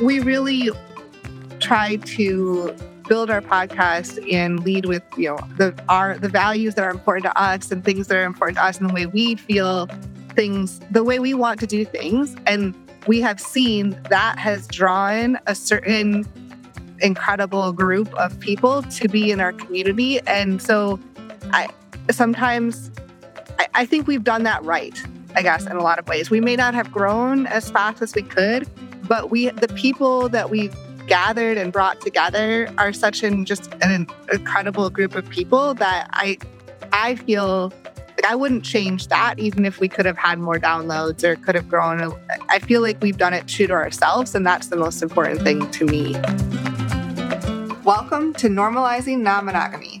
We really try to build our podcast and lead with you know the our the values that are important to us and things that are important to us and the way we feel things the way we want to do things. And we have seen that has drawn a certain incredible group of people to be in our community. And so i sometimes I, I think we've done that right i guess in a lot of ways we may not have grown as fast as we could but we the people that we've gathered and brought together are such an just an incredible group of people that I I feel like I wouldn't change that even if we could have had more downloads or could have grown. I feel like we've done it true to ourselves, and that's the most important thing to me. Welcome to Normalizing Non Monogamy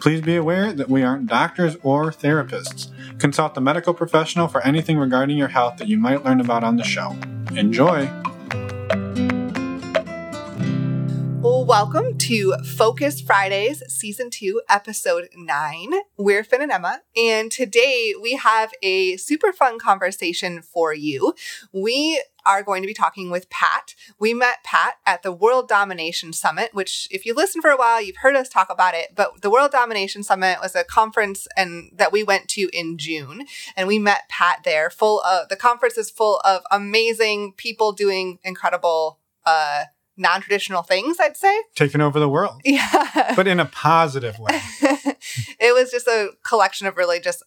Please be aware that we aren't doctors or therapists. Consult a medical professional for anything regarding your health that you might learn about on the show. Enjoy! Welcome to Focus Fridays, Season 2, Episode 9. We're Finn and Emma, and today we have a super fun conversation for you. We are going to be talking with Pat. We met Pat at the World Domination Summit, which, if you listen for a while, you've heard us talk about it. But the World Domination Summit was a conference and that we went to in June, and we met Pat there. Full of the conference is full of amazing people doing incredible. Uh, non-traditional things i'd say taking over the world yeah but in a positive way it was just a collection of really just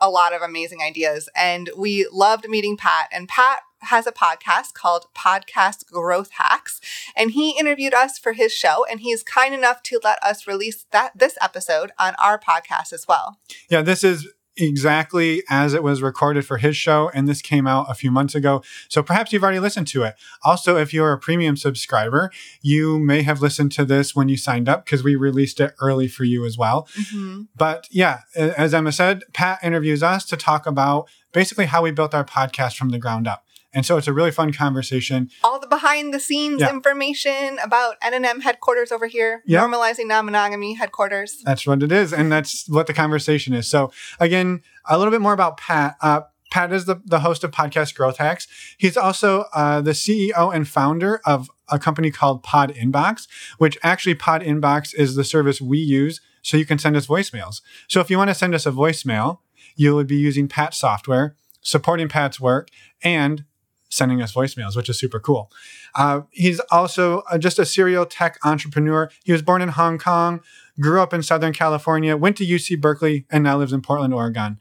a lot of amazing ideas and we loved meeting pat and pat has a podcast called Podcast Growth Hacks, and he interviewed us for his show, and he's kind enough to let us release that this episode on our podcast as well. Yeah, this is exactly as it was recorded for his show, and this came out a few months ago. So perhaps you've already listened to it. Also, if you're a premium subscriber, you may have listened to this when you signed up because we released it early for you as well. Mm-hmm. But yeah, as Emma said, Pat interviews us to talk about basically how we built our podcast from the ground up. And so it's a really fun conversation. All the behind the scenes yeah. information about NNM headquarters over here, yeah. normalizing non monogamy headquarters. That's what it is. And that's what the conversation is. So, again, a little bit more about Pat. Uh, Pat is the, the host of Podcast Growth Hacks. He's also uh, the CEO and founder of a company called Pod Inbox, which actually Pod Inbox is the service we use so you can send us voicemails. So if you want to send us a voicemail, you would be using Pat software, supporting Pat's work, and sending us voicemails, which is super cool. Uh, he's also uh, just a serial tech entrepreneur. He was born in Hong Kong, grew up in Southern California, went to UC Berkeley, and now lives in Portland, Oregon.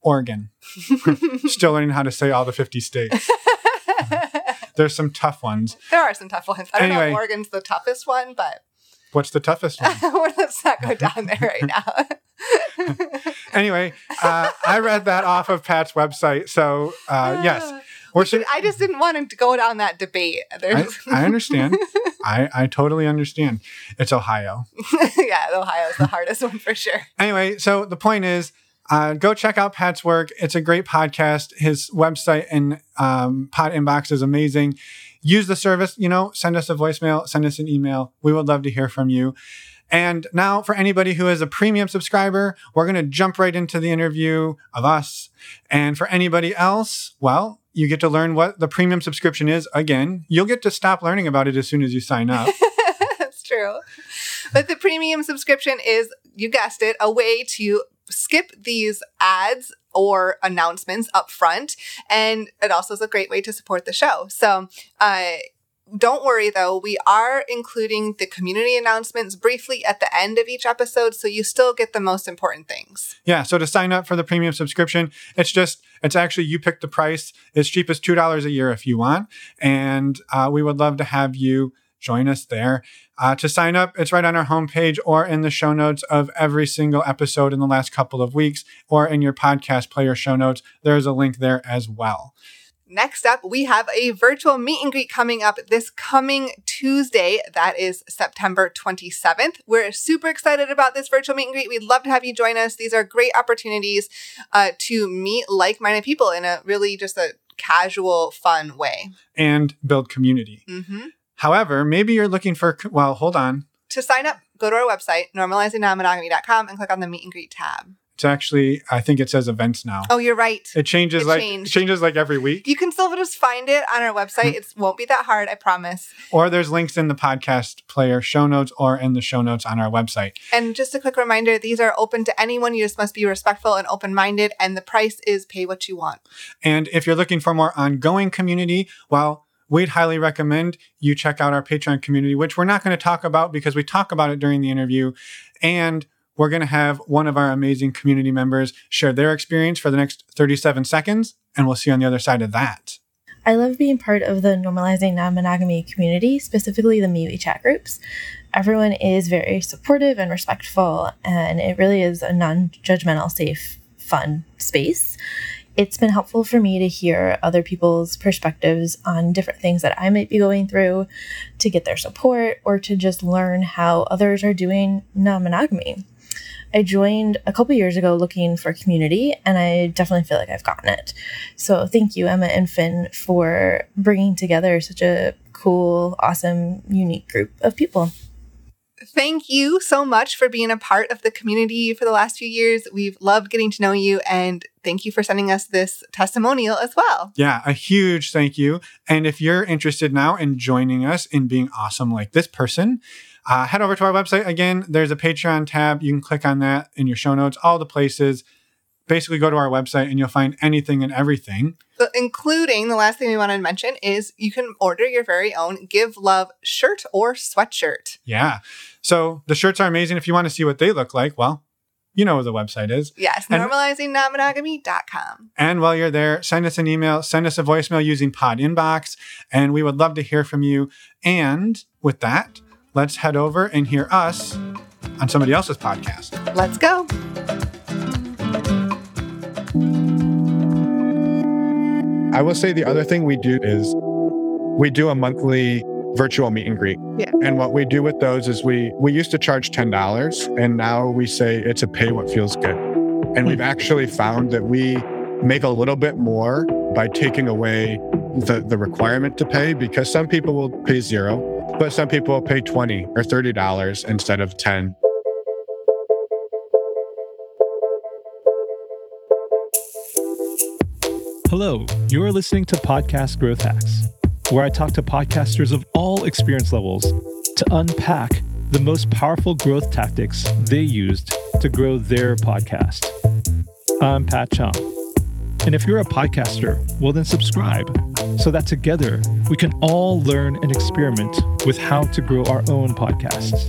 Oregon. Still learning how to say all the 50 states. There's some tough ones. There are some tough ones. I don't anyway, know if Oregon's the toughest one, but. What's the toughest one? Let's not go down there right now. anyway, uh, I read that off of Pat's website. So, uh, yes, or should, I just didn't want him to go down that debate. I, I, understand. I, I totally understand. It's Ohio. yeah, Ohio is the hardest one for sure. Anyway, so the point is, uh, go check out Pat's work. It's a great podcast. His website and um, Pod Inbox is amazing. Use the service. You know, send us a voicemail, send us an email. We would love to hear from you. And now, for anybody who is a premium subscriber, we're going to jump right into the interview of us. And for anybody else, well, you get to learn what the premium subscription is again. You'll get to stop learning about it as soon as you sign up. That's true. But the premium subscription is, you guessed it, a way to skip these ads or announcements up front. And it also is a great way to support the show. So, uh, don't worry though, we are including the community announcements briefly at the end of each episode, so you still get the most important things. Yeah, so to sign up for the premium subscription, it's just, it's actually you pick the price. It's cheap as $2 a year if you want. And uh, we would love to have you join us there. Uh, to sign up, it's right on our homepage or in the show notes of every single episode in the last couple of weeks, or in your podcast player show notes. There's a link there as well. Next up, we have a virtual meet and greet coming up this coming Tuesday. That is September 27th. We're super excited about this virtual meet and greet. We'd love to have you join us. These are great opportunities uh, to meet like minded people in a really just a casual, fun way. And build community. Mm-hmm. However, maybe you're looking for, well, hold on. To sign up, go to our website, normalizingnonmonogamy.com, and click on the meet and greet tab. It's actually, I think it says events now. Oh, you're right. It changes It like changed. it changes like every week. You can still just find it on our website. Mm-hmm. It won't be that hard, I promise. Or there's links in the podcast player show notes or in the show notes on our website. And just a quick reminder these are open to anyone. You just must be respectful and open minded. And the price is pay what you want. And if you're looking for more ongoing community, well, we'd highly recommend you check out our Patreon community, which we're not going to talk about because we talk about it during the interview. And we're going to have one of our amazing community members share their experience for the next 37 seconds. And we'll see you on the other side of that. I love being part of the normalizing non monogamy community, specifically the MeWe chat groups. Everyone is very supportive and respectful, and it really is a non judgmental, safe, fun space. It's been helpful for me to hear other people's perspectives on different things that I might be going through, to get their support, or to just learn how others are doing non monogamy. I joined a couple years ago looking for community, and I definitely feel like I've gotten it. So thank you, Emma and Finn, for bringing together such a cool, awesome, unique group of people. Thank you so much for being a part of the community for the last few years. We've loved getting to know you. And thank you for sending us this testimonial as well. Yeah, a huge thank you. And if you're interested now in joining us in being awesome like this person, uh, head over to our website. Again, there's a Patreon tab. You can click on that in your show notes, all the places. Basically, go to our website and you'll find anything and everything. So including the last thing we want to mention is you can order your very own Give Love shirt or sweatshirt. Yeah. So the shirts are amazing. If you want to see what they look like, well, you know where the website is. Yes, And- normalizingnonmonogamy.com. And while you're there, send us an email, send us a voicemail using Pod Inbox, and we would love to hear from you. And with that, let's head over and hear us on somebody else's podcast. Let's go. I will say the other thing we do is we do a monthly virtual meet and greet. Yeah. And what we do with those is we we used to charge ten dollars, and now we say it's a pay what feels good. And we've hmm. actually found that we make a little bit more by taking away the the requirement to pay because some people will pay zero, but some people pay twenty or thirty dollars instead of ten. Hello, you're listening to Podcast Growth Hacks, where I talk to podcasters of all experience levels to unpack the most powerful growth tactics they used to grow their podcast. I'm Pat Chung. And if you're a podcaster, well, then subscribe so that together we can all learn and experiment with how to grow our own podcasts.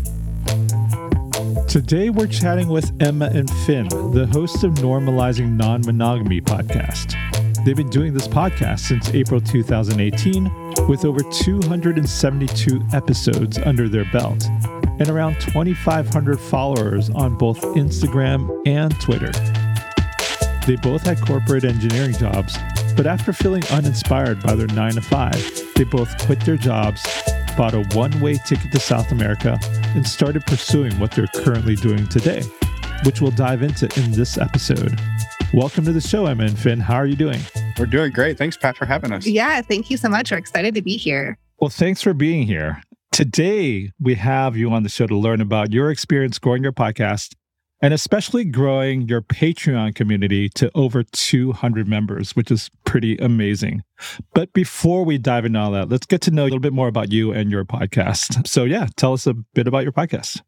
Today, we're chatting with Emma and Finn, the hosts of Normalizing Non Monogamy podcast. They've been doing this podcast since April 2018 with over 272 episodes under their belt and around 2,500 followers on both Instagram and Twitter. They both had corporate engineering jobs, but after feeling uninspired by their 9 to 5, they both quit their jobs, bought a one way ticket to South America, and started pursuing what they're currently doing today, which we'll dive into in this episode. Welcome to the show, Emma and Finn. How are you doing? We're doing great. Thanks, Pat, for having us. Yeah, thank you so much. We're excited to be here. Well, thanks for being here. Today, we have you on the show to learn about your experience growing your podcast and especially growing your Patreon community to over 200 members, which is pretty amazing. But before we dive into all that, let's get to know a little bit more about you and your podcast. So, yeah, tell us a bit about your podcast.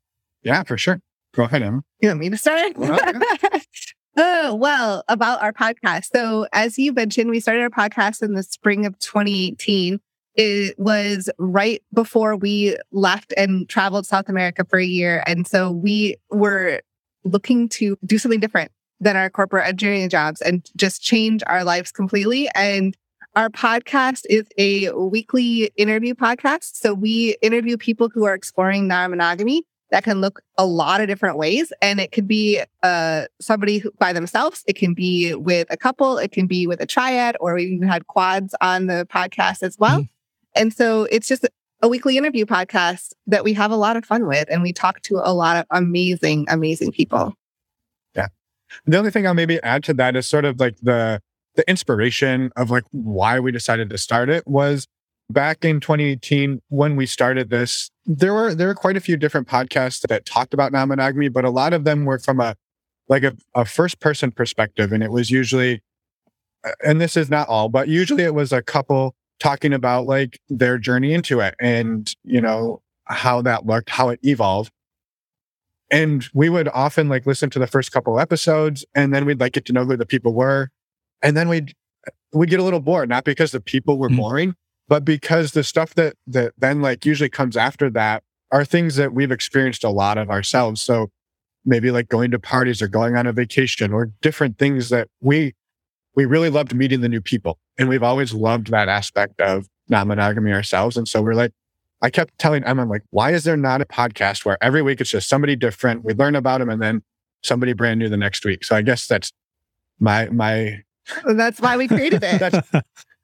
Yeah, for sure. Go ahead, Emma. You want me to start? Well, oh, well, about our podcast. So, as you mentioned, we started our podcast in the spring of 2018. It was right before we left and traveled South America for a year. And so we were looking to do something different than our corporate engineering jobs and just change our lives completely. And our podcast is a weekly interview podcast. So we interview people who are exploring non monogamy that can look a lot of different ways. And it could be uh, somebody who, by themselves, it can be with a couple, it can be with a triad, or we even had quads on the podcast as well. Mm. And so it's just a weekly interview podcast that we have a lot of fun with. And we talk to a lot of amazing, amazing people. Yeah. The only thing I'll maybe add to that is sort of like the the inspiration of like why we decided to start it was back in 2018 when we started this there were there were quite a few different podcasts that talked about non-monogamy but a lot of them were from a like a, a first person perspective and it was usually uh, and this is not all but usually it was a couple talking about like their journey into it and you know how that looked how it evolved. And we would often like listen to the first couple episodes and then we'd like get to know who the people were. And then we'd we'd get a little bored not because the people were mm-hmm. boring but because the stuff that that then like usually comes after that are things that we've experienced a lot of ourselves. So maybe like going to parties or going on a vacation or different things that we we really loved meeting the new people and we've always loved that aspect of non-monogamy ourselves and so we're like i kept telling emma like why is there not a podcast where every week it's just somebody different we learn about them and then somebody brand new the next week so i guess that's my my that's why we created it that's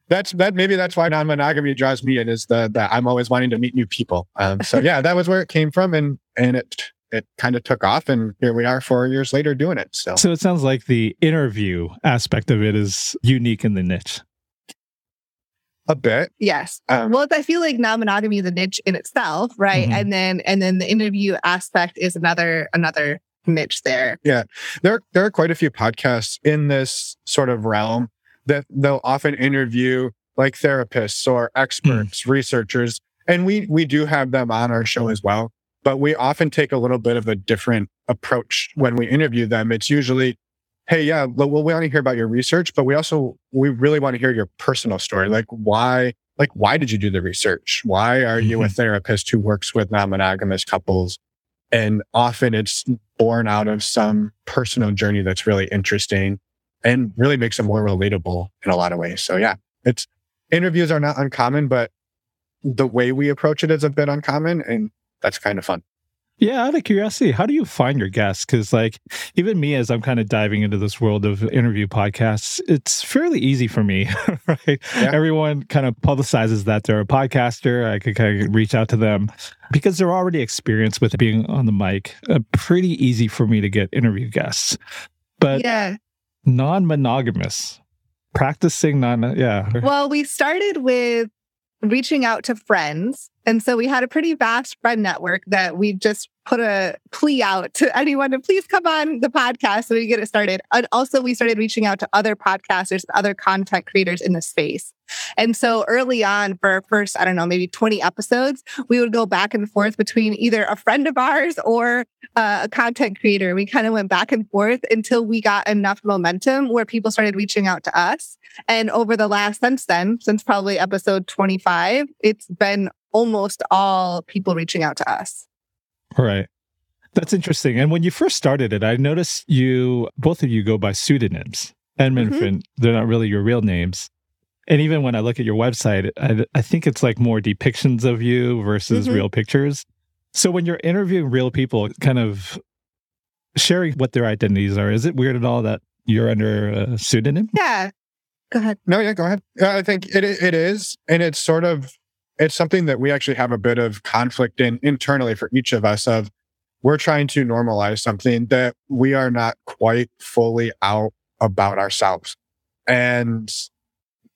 that's that maybe that's why non-monogamy draws me in is the that I'm always wanting to meet new people. Um, so yeah, that was where it came from, and and it it kind of took off, and here we are four years later doing it. So so it sounds like the interview aspect of it is unique in the niche. A bit, yes. Um, well, I feel like non-monogamy is a niche in itself, right? Mm-hmm. And then and then the interview aspect is another another niche there. Yeah, there there are quite a few podcasts in this sort of realm that they'll often interview like therapists or experts, mm. researchers, and we we do have them on our show as well. But we often take a little bit of a different approach when we interview them. It's usually, hey, yeah, well, we want to hear about your research, but we also we really want to hear your personal story. Like why, like why did you do the research? Why are you a mm-hmm. therapist who works with non-monogamous couples? And often it's born out of some personal journey that's really interesting and really makes it more relatable in a lot of ways. So yeah, it's interviews are not uncommon, but the way we approach it is a bit uncommon and that's kind of fun. Yeah, out of curiosity, how do you find your guests? Because, like, even me, as I'm kind of diving into this world of interview podcasts, it's fairly easy for me, right? Yeah. Everyone kind of publicizes that they're a podcaster. I could kind of reach out to them because they're already experienced with being on the mic. Uh, pretty easy for me to get interview guests. But yeah non-monogamous practicing non yeah well we started with reaching out to friends and so we had a pretty vast friend network that we just put a plea out to anyone to please come on the podcast so we get it started. And also, we started reaching out to other podcasters, other content creators in the space. And so early on, for our first, I don't know, maybe 20 episodes, we would go back and forth between either a friend of ours or uh, a content creator. We kind of went back and forth until we got enough momentum where people started reaching out to us. And over the last, since then, since probably episode 25, it's been almost all people reaching out to us. Right. That's interesting. And when you first started it, I noticed you, both of you go by pseudonyms. Emma and mm-hmm. Finn, they're not really your real names. And even when I look at your website, I, I think it's like more depictions of you versus mm-hmm. real pictures. So when you're interviewing real people, kind of sharing what their identities are, is it weird at all that you're under a pseudonym? Yeah. Go ahead. No, yeah, go ahead. I think it it is, and it's sort of it's something that we actually have a bit of conflict in internally for each of us of we're trying to normalize something that we are not quite fully out about ourselves. And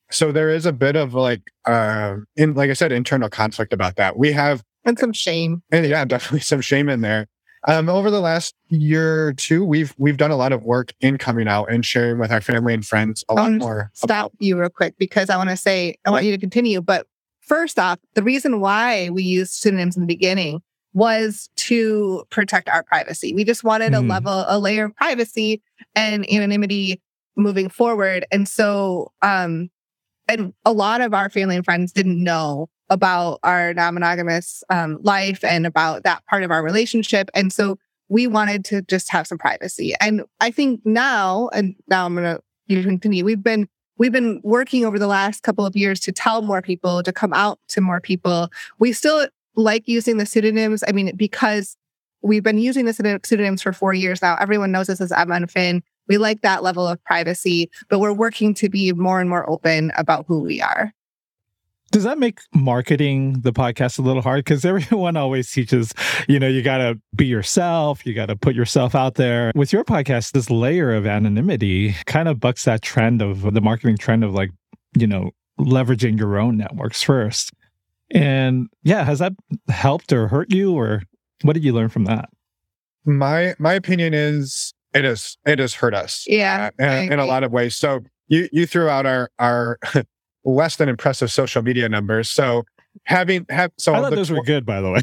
so there is a bit of like uh in like I said, internal conflict about that. We have and some shame. And yeah, definitely some shame in there. Um, over the last year or two, we've we've done a lot of work in coming out and sharing with our family and friends a lot more. Stop about- you real quick because I want to say I want you to continue, but First off, the reason why we used pseudonyms in the beginning was to protect our privacy. We just wanted mm. a level, a layer of privacy and anonymity moving forward. And so, um, and a lot of our family and friends didn't know about our non-monogamous um, life and about that part of our relationship. And so we wanted to just have some privacy. And I think now, and now I'm going to continue, we've been we've been working over the last couple of years to tell more people, to come out to more people. We still like using the pseudonyms. I mean, because we've been using the pseudonyms for four years now. Everyone knows us as Emma and Finn. We like that level of privacy, but we're working to be more and more open about who we are. Does that make marketing the podcast a little hard? Because everyone always teaches, you know, you got to be yourself, you got to put yourself out there. With your podcast, this layer of anonymity kind of bucks that trend of the marketing trend of like, you know, leveraging your own networks first. And yeah, has that helped or hurt you, or what did you learn from that? My my opinion is it is it has hurt us. Yeah, uh, in, in a lot of ways. So you you threw out our our less than impressive social media numbers. So having have so I thought those tw- were good, by the way.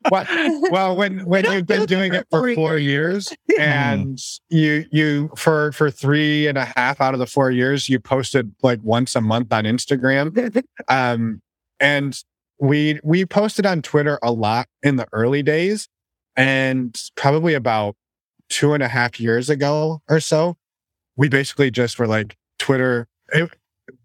well, well, when when you've been doing it for four years and you you for for three and a half out of the four years you posted like once a month on Instagram, um, and we we posted on Twitter a lot in the early days, and probably about two and a half years ago or so, we basically just were like Twitter. It,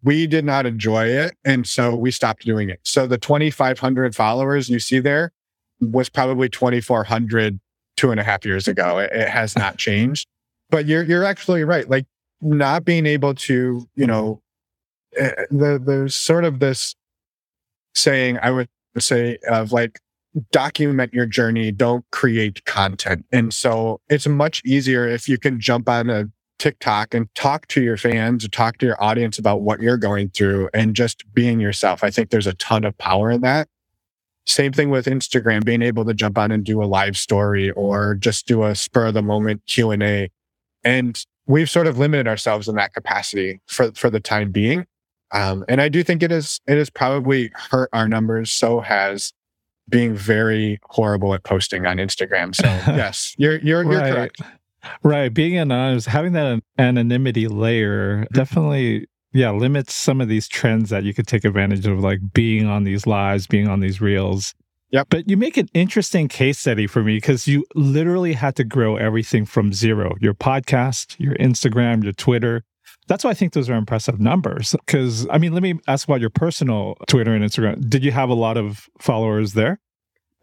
we did not enjoy it. And so we stopped doing it. So the 2,500 followers you see there was probably 2,400 two and a half years ago. It, it has not changed. But you're, you're actually right. Like not being able to, you know, uh, the, there's sort of this saying I would say of like, document your journey, don't create content. And so it's much easier if you can jump on a TikTok and talk to your fans or talk to your audience about what you're going through and just being yourself. I think there's a ton of power in that. Same thing with Instagram, being able to jump on and do a live story or just do a spur of the moment Q&A. And we've sort of limited ourselves in that capacity for, for the time being. Um, and I do think it is, it has probably hurt our numbers. So has being very horrible at posting on Instagram. So yes, you're, you're, you're right. correct. Right. Being anonymous, having that anonymity layer definitely, yeah, limits some of these trends that you could take advantage of, like being on these lives, being on these reels. Yeah. But you make an interesting case study for me because you literally had to grow everything from zero your podcast, your Instagram, your Twitter. That's why I think those are impressive numbers. Because, I mean, let me ask about your personal Twitter and Instagram. Did you have a lot of followers there?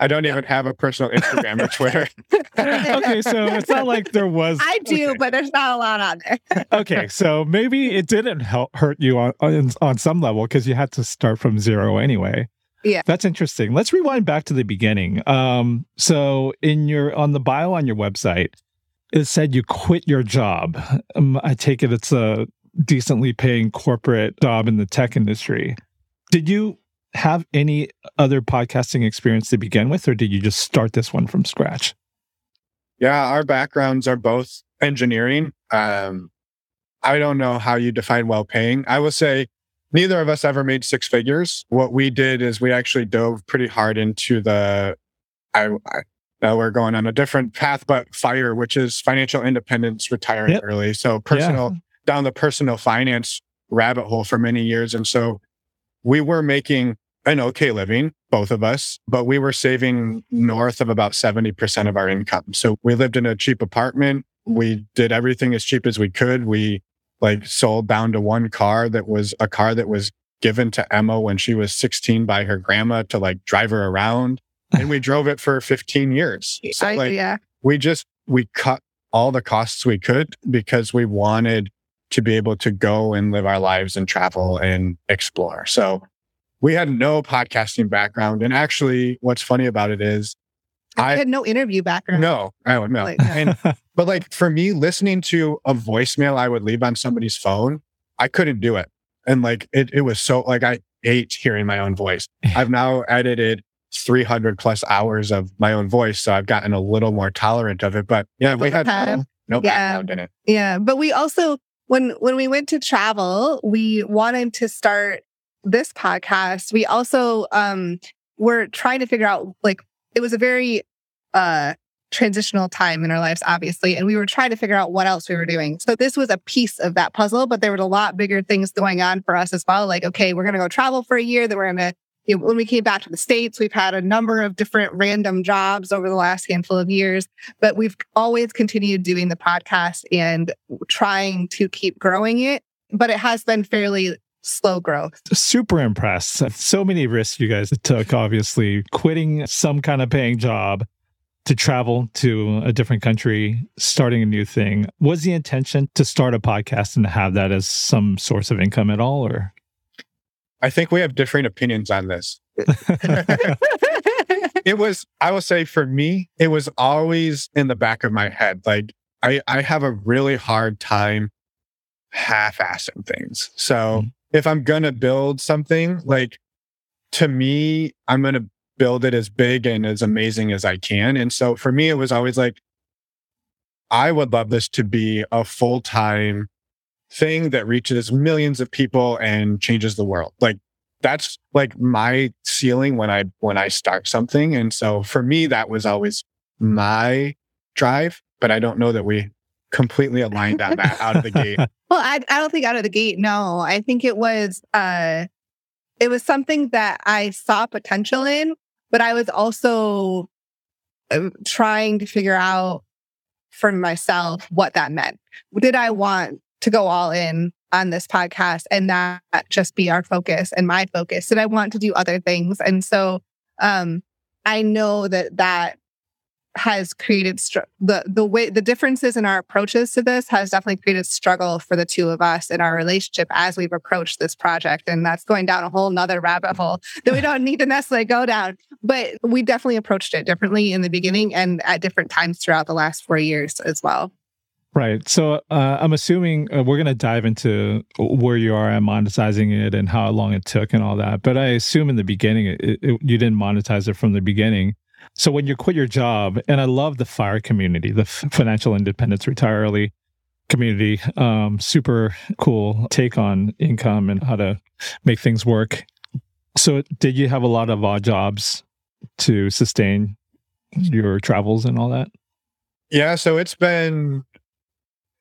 I don't even have a personal Instagram or Twitter. okay, so it's not like there was. I do, okay. but there's not a lot on there. okay, so maybe it didn't help hurt you on on, on some level because you had to start from zero anyway. Yeah, that's interesting. Let's rewind back to the beginning. Um, so in your on the bio on your website, it said you quit your job. Um, I take it it's a decently paying corporate job in the tech industry. Did you have any other podcasting experience to begin with, or did you just start this one from scratch? Yeah, our backgrounds are both engineering. Um, I don't know how you define well paying. I will say neither of us ever made six figures. What we did is we actually dove pretty hard into the, I, I now we're going on a different path, but fire, which is financial independence, retiring yep. early. So personal, yeah. down the personal finance rabbit hole for many years. And so we were making an okay living, both of us, but we were saving north of about 70% of our income. So we lived in a cheap apartment. We did everything as cheap as we could. We like sold down to one car that was a car that was given to Emma when she was 16 by her grandma to like drive her around. And we drove it for 15 years. So, like, yeah. We just, we cut all the costs we could because we wanted to be able to go and live our lives and travel and explore. So we had no podcasting background. And actually, what's funny about it is I, I had no interview background. No, I would no. Like, and, but like for me, listening to a voicemail I would leave on somebody's phone, I couldn't do it. And like it, it was so like I hate hearing my own voice. I've now edited 300 plus hours of my own voice. So I've gotten a little more tolerant of it. But yeah, we had no, no yeah. background in it. Yeah. But we also, when, when we went to travel, we wanted to start this podcast, we also um were trying to figure out like it was a very uh transitional time in our lives, obviously, and we were trying to figure out what else we were doing. So this was a piece of that puzzle, but there were a lot bigger things going on for us as well. Like, okay, we're gonna go travel for a year, then we're gonna you know, when we came back to the States, we've had a number of different random jobs over the last handful of years, but we've always continued doing the podcast and trying to keep growing it. But it has been fairly slow growth. Super impressed. So many risks you guys took, obviously, quitting some kind of paying job to travel to a different country, starting a new thing. Was the intention to start a podcast and to have that as some source of income at all, or? I think we have different opinions on this. it was, I will say for me, it was always in the back of my head. Like I, I have a really hard time half-assing things. So mm-hmm. If I'm going to build something, like to me, I'm going to build it as big and as amazing as I can. And so for me, it was always like, I would love this to be a full time thing that reaches millions of people and changes the world. Like that's like my ceiling when I when I start something. And so for me, that was always my drive. But I don't know that we completely aligned on that out of the gate. Well, I, I don't think out of the gate. No, I think it was uh it was something that I saw potential in, but I was also uh, trying to figure out for myself what that meant. Did I want to go all in on this podcast and that just be our focus and my focus? Did I want to do other things? And so um, I know that that has created str- the the way the differences in our approaches to this has definitely created struggle for the two of us in our relationship as we've approached this project and that's going down a whole nother rabbit hole that we don't need to necessarily go down but we definitely approached it differently in the beginning and at different times throughout the last four years as well Right. So uh, I'm assuming uh, we're going to dive into where you are and monetizing it and how long it took and all that. But I assume in the beginning, it, it, you didn't monetize it from the beginning. So when you quit your job, and I love the FIRE community, the financial independence retire early community, um, super cool take on income and how to make things work. So did you have a lot of odd jobs to sustain your travels and all that? Yeah, so it's been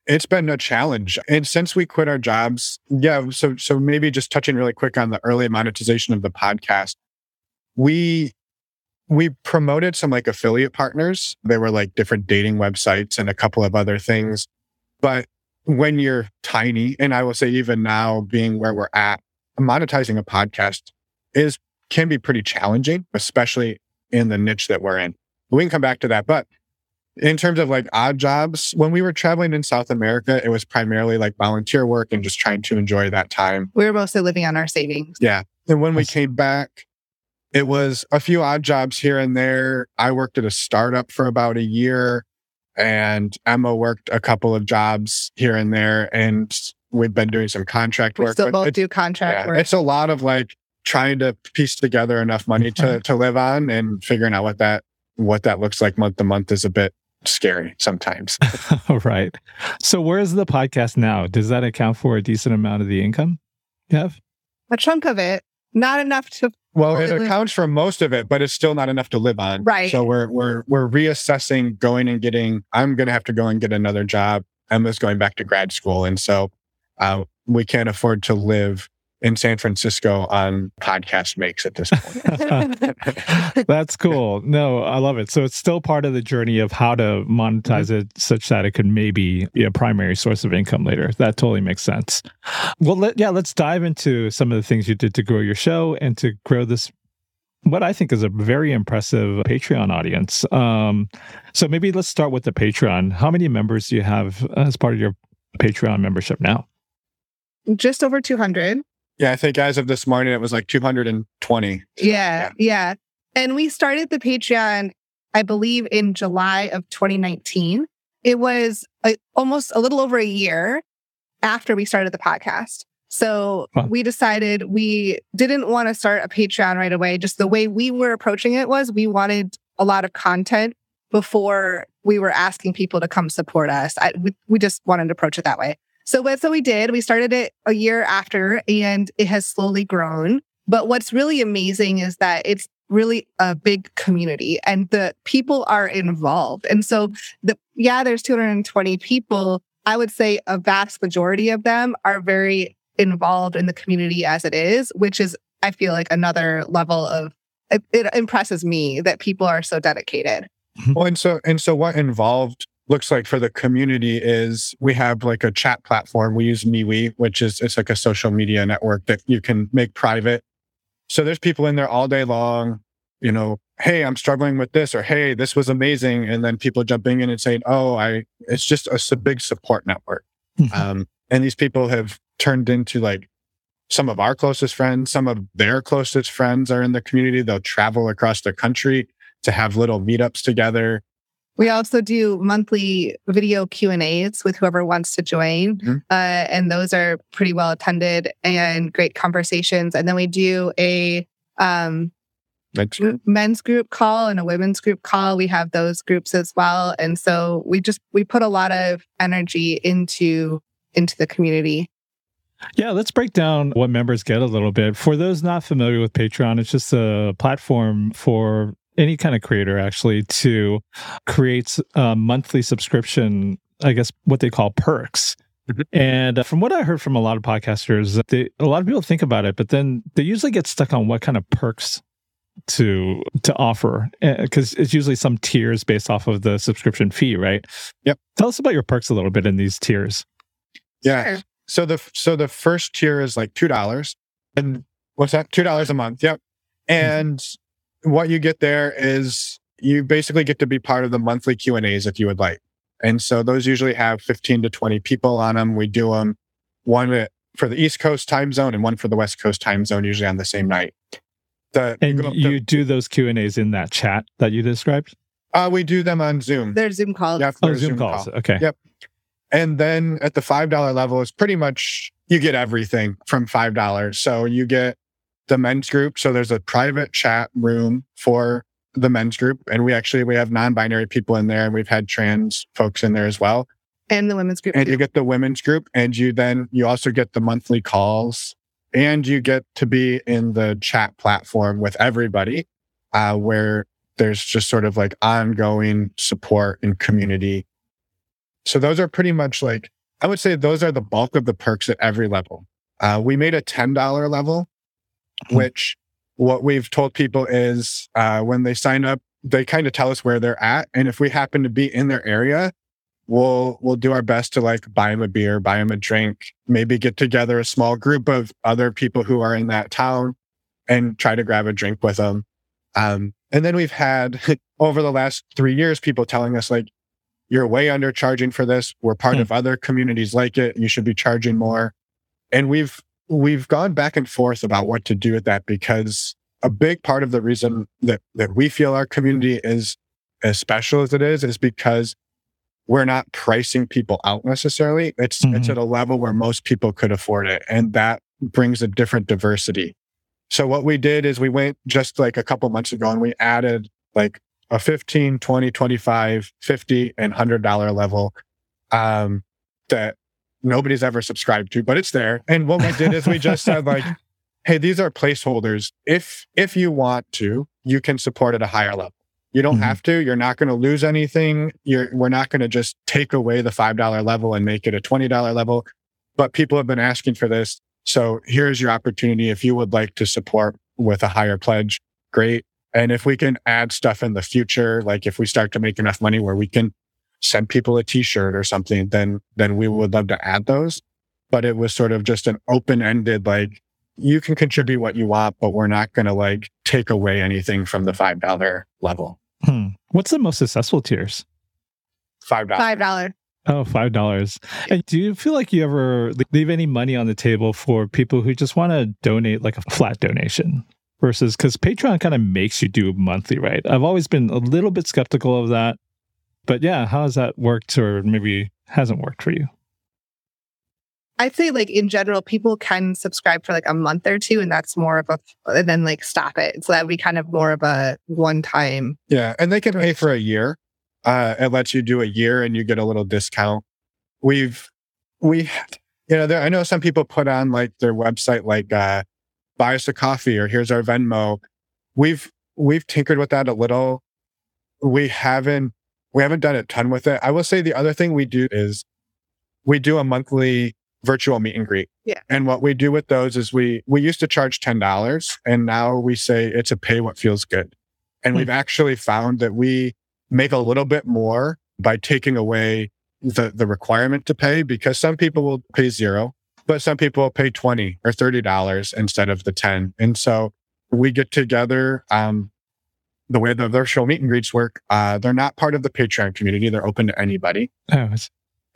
it's been a challenge. And since we quit our jobs, yeah, so so maybe just touching really quick on the early monetization of the podcast. We we promoted some like affiliate partners. They were like different dating websites and a couple of other things. But when you're tiny, and I will say even now being where we're at, monetizing a podcast is can be pretty challenging, especially in the niche that we're in. We can come back to that. But in terms of like odd jobs, when we were traveling in South America, it was primarily like volunteer work and just trying to enjoy that time. We were mostly living on our savings. Yeah. And when we came back, it was a few odd jobs here and there. I worked at a startup for about a year and Emma worked a couple of jobs here and there. And we've been doing some contract we work. Still both do contract yeah, work. It's a lot of like trying to piece together enough money to, mm-hmm. to live on and figuring out what that, what that looks like month to month is a bit scary sometimes. right. So where's the podcast now? Does that account for a decent amount of the income you have? A chunk of it, not enough to well, it accounts for most of it, but it's still not enough to live on. Right. So we're we're we're reassessing going and getting. I'm going to have to go and get another job. Emma's going back to grad school, and so uh, we can't afford to live in San Francisco on podcast makes at this point. That's cool. No, I love it. So it's still part of the journey of how to monetize mm-hmm. it such that it could maybe be a primary source of income later. That totally makes sense. Well, let, yeah, let's dive into some of the things you did to grow your show and to grow this what I think is a very impressive Patreon audience. Um, so maybe let's start with the Patreon. How many members do you have as part of your Patreon membership now? Just over 200. Yeah, I think as of this morning, it was like 220. Yeah, yeah, yeah. And we started the Patreon, I believe, in July of 2019. It was a, almost a little over a year after we started the podcast. So huh. we decided we didn't want to start a Patreon right away. Just the way we were approaching it was we wanted a lot of content before we were asking people to come support us. I, we, we just wanted to approach it that way. So what we did. We started it a year after and it has slowly grown. But what's really amazing is that it's really a big community and the people are involved. And so the yeah, there's 220 people. I would say a vast majority of them are very involved in the community as it is, which is I feel like another level of it, it impresses me that people are so dedicated. Well, and so and so what involved looks like for the community is we have like a chat platform. We use MeWe, which is it's like a social media network that you can make private. So there's people in there all day long, you know, hey, I'm struggling with this, or hey, this was amazing. And then people jumping in and saying, oh, I, it's just a, a big support network. Mhm. Um, and these people have turned into like some of our closest friends, some of their closest friends are in the community. They'll travel across the country to have little meetups together. We also do monthly video Q and A's with whoever wants to join, Mhm. uh, and those are pretty well attended and great conversations. And then we do a um, That's m- men's group call and a women's group call. We have those groups as well, and so we just we put a lot of energy into into the community. Yeah, let's break down what members get a little bit. For those not familiar with Patreon, it's just a platform for any kind of creator actually to create a monthly subscription, I guess what they call perks. Mhm. And uh, from what I heard from a lot of podcasters, they, a lot of people think about it, but then they usually get stuck on what kind of perks to to offer because it's usually some tiers based off of the subscription fee, right? Yep. Tell us about your perks a little bit in these tiers. Yeah. Sure. So the so the first tier is like two dollars, and what's that? Two dollars a month. Yep. And what you get there is you basically get to be part of the monthly Q and A's if you would like. And so those usually have fifteen to twenty people on them. We do them one for the East Coast time zone and one for the West Coast time zone, usually on the same night. The, And go up to- you do those Q and A's in that chat that you described. uh, we do them on Zoom. Their Zoom calls. Yep, Oh, they're Zoom, calls. call. Okay. Yep. And then at the $5 level is pretty much you get everything from $5. So you get the men's group. So there's a private chat room for the men's group. And we actually, we have non-binary people in there and we've had trans folks in there as well. and the women's group. And you get the women's group and you then, you also get the monthly calls and you get to be in the chat platform with everybody, uh, where there's just sort of like ongoing support and community. So those are pretty much like, I would say those are the bulk of the perks at every level. Uh, we made a $10 level. Which what we've told people is uh, when they sign up, they kind of tell us where they're at. And if we happen to be in their area, we'll we'll do our best to like buy them a beer, buy them a drink, maybe get together a small group of other people who are in that town and try to grab a drink with them. Um, and then we've had over the last three years people telling us like, "You're way undercharging for this. We're part Hmm. of other communities like it. You should be charging more." And we've we've gone back and forth about what to do with that because a big part of the reason that that we feel our community is as special as it is is because we're not pricing people out necessarily. It's it's Mhm. at a level where most people could afford it. And that brings a different diversity. So what we did is we went just like a couple months ago and we added like a 15, 20, 25, 50 and $100 level um that nobody's ever subscribed to, but it's there. And what we did is we just said like hey, these are placeholders. If if you want to, you can support at a higher level. You don't Mhm. have to. You're not going to lose anything. You're we're not going to just take away the five dollar level and make it a twenty dollar level. But people have been asking for this, so here's your opportunity. If you would like to support with a higher pledge, great. And if we can add stuff in the future, like if we start to make enough money where we can send people a T-shirt or something, then then we would love to add those. But it was sort of just an open ended like you can contribute what you want, but we're not going to like take away anything from the five dollar level. Hmm. What's the most successful tiers? Five dollars. Five dollar. Oh, five dollars. And do you feel like you ever leave any money on the table for people who just want to donate like a flat donation versus because Patreon kind of makes you do monthly, right? I've always been a little bit skeptical of that. But yeah, how has that worked or maybe hasn't worked for you? I'd say like in general, people can subscribe for like a month or two, and that's more of a and then like stop it. So that would be kind of more of a one time. Yeah, and they can pay for a year. Uh, it lets you do a year, and you get a little discount. We've we, you know, there, I know some people put on like their website like uh, buy us a coffee or here's our Venmo. We've we've tinkered with that a little. We haven't we haven't done a ton with it. I will say the other thing we do is we do a monthly virtual meet and greet. Yeah. And what we do with those is we we used to charge ten dollars, and now we say it's a pay what feels good. And Hmm. we've actually found that we make a little bit more by taking away the the requirement to pay because some people will pay zero, but some people will pay twenty or thirty dollars instead of the ten. And so we get together. Um, the way the virtual meet and greets work, uh, they're not part of the Patreon community. They're open to anybody. Oh,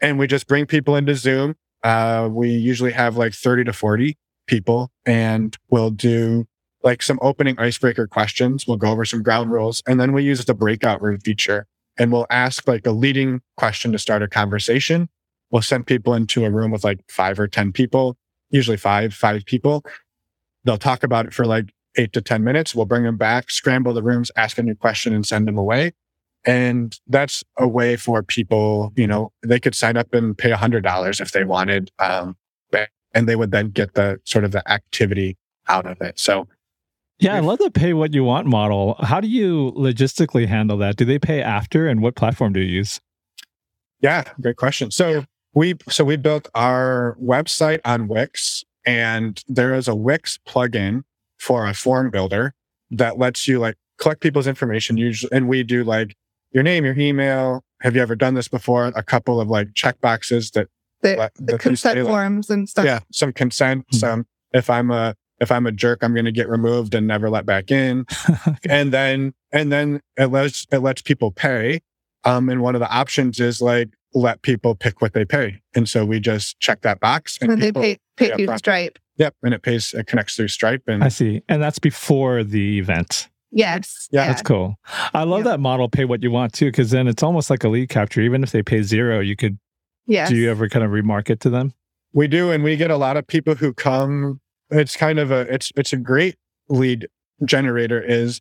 And we just bring people into Zoom. Uh, we usually have like 30 to 40 people and we'll do like some opening icebreaker questions. We'll go over some ground rules and then we use the breakout room feature and we'll ask like a leading question to start a conversation. We'll send people into a room with like five or 10 people, usually five, five people. They'll talk about it for like eight to 10 minutes. We'll bring them back, scramble the rooms, ask a new question and send them away. And that's a way for people, you know, they could sign up and pay a hundred dollars if they wanted. Um, and they would then get the sort of the activity out of it. So yeah, I love the pay what you want model. How do you logistically handle that? Do they pay after and what platform do you use? Yeah, great question. So we so we built our website on Wix, and there is a Wix plugin for a form builder that lets you like collect people's information. Usually, and we do like your name, your email. Have you ever done this before? A couple of like check boxes that The, Like, the that consent say, like- forms and stuff. yeah, some consent. Mhm. Some if I'm a if I'm a jerk, I'm going to get removed and never let back in. Okay. and then and then it lets it lets people pay um and one of the options is like let people pick what they pay and so we just check that box and And they people, pay pay yeah, through Stripe. yep and it pays it connects through stripe and I see. And that's before the event. Yes. Yeah, That's cool. I love Yeah. that model pay what you want too, because then it's almost like a lead capture. Even if they pay zero, you could Yes. do you ever kind of remarket to them? we do and we get a lot of people who come it's kind of a it's it's a great lead generator is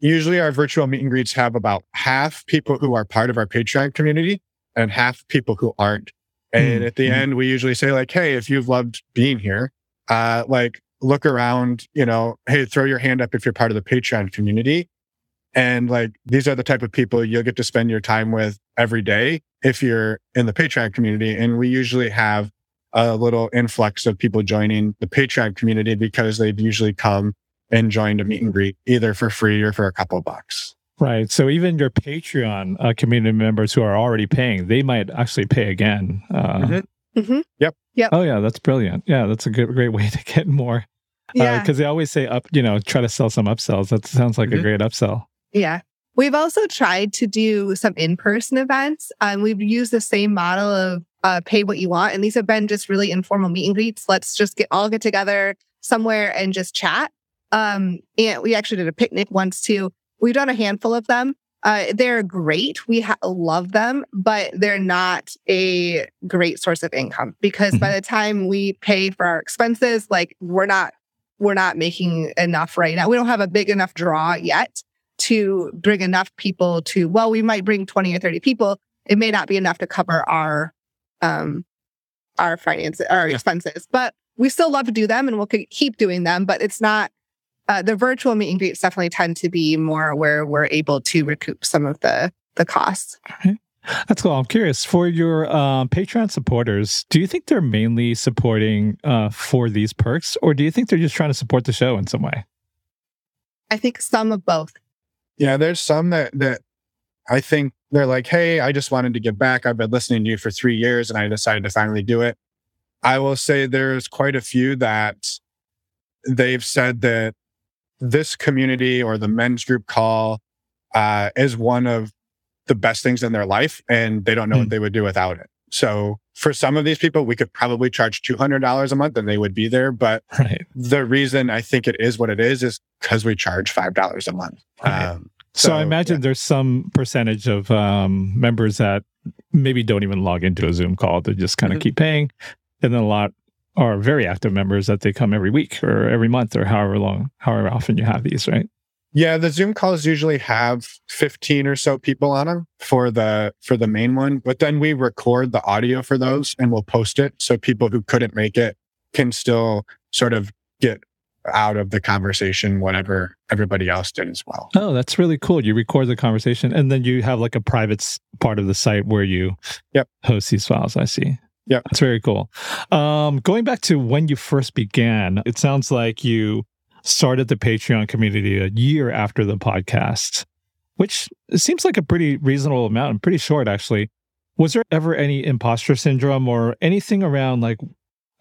usually our virtual meet and greets have about half people who are part of our patreon community and half people who aren't and Mm, at the mm. end we usually say like hey if you've loved being here uh like look around you know hey throw your hand up if you're part of the patreon community and like these are the type of people you'll get to spend your time with every day if you're in the patreon community and we usually have a little influx of people joining the Patreon community because they've usually come and joined a meet and greet either for free or for a couple of bucks. Right. So even your Patreon uh, community members who are already paying, they might actually pay again. Uh, Mhm. hmm Oh yeah, that's brilliant. Yeah, that's a good, great way to get more. Yeah. Because they always say up, you know, try to sell some upsells. That sounds like a Mhm. great upsell. Yeah. We've also tried to do some in person events. Um, we've used the same model of uh, pay what you want. And these have been just really informal meet and greets. Let's just get all get together somewhere and just chat. Um, and we actually did a picnic once too. We've done a handful of them. Uh, they're great. We ha- love them, but they're not a great source of income because by the time we pay for our expenses, like we're not we're not making enough right now. We don't have a big enough draw yet to bring enough people to well we might bring 20 or 30 people it may not be enough to cover our um our finances our Yeah. expenses but we still love to do them and we'll keep doing them but it's not uh, the virtual meet and greets definitely tend to be more where we're able to recoup some of the the costs That's cool. I'm curious for your um, Patreon supporters. Do you think they're mainly supporting uh, for these perks, or do you think they're just trying to support the show in some way? i think some of both Yeah, there's some that that I think they're like, hey, I just wanted to give back. I've been listening to you for three years and I decided to finally do it. I will say there's quite a few that they've said that this community or the men's group call uh, is one of the best things in their life and they don't know Hmm. what they would do without it. So for some of these people, we could probably charge $200 a month and they would be there. But Right. the reason I think it is what it is is because we charge $5 a month. Right. Um, So, I imagine yeah. there's some percentage of um, members that maybe don't even log into a Zoom call. They just kind of Mhm. keep paying. And then a lot are very active members that they come every week or every month or however long, however often you have these, right? Yeah, the Zoom calls usually have 15 or so people on them for the for the main one, but then we record the audio for those and we'll post it so people who couldn't make it can still sort of get out of the conversation whatever everybody else did as well. Oh, that's really cool. You record the conversation and then you have like a private part of the site where you Yep. host these files. I see. Yep. That's very cool. Um, going back to when you first began, it sounds like you started the Patreon community a year after the podcast, which seems like a pretty reasonable amount and pretty short, actually. Was there ever any imposter syndrome or anything around like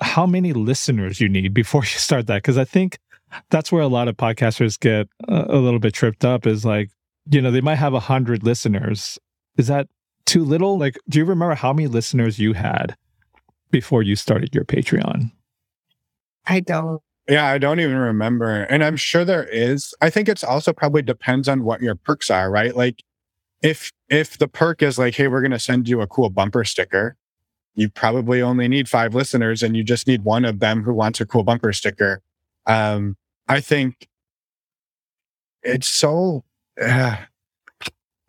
how many listeners you need before you start that? Because I think that's where a lot of podcasters get a, a little bit tripped up is like, you know, they might have a hundred listeners. Is that too little? Like, do you remember how many listeners you had before you started your Patreon? I don't. Yeah, I don't even remember. And I'm sure there is. I think it's also probably depends on what your perks are, right? Like if if the perk is like, hey, we're gonna send you a cool bumper sticker, you probably only need five listeners and you just need one of them who wants a cool bumper sticker. Um, I think it's so uh,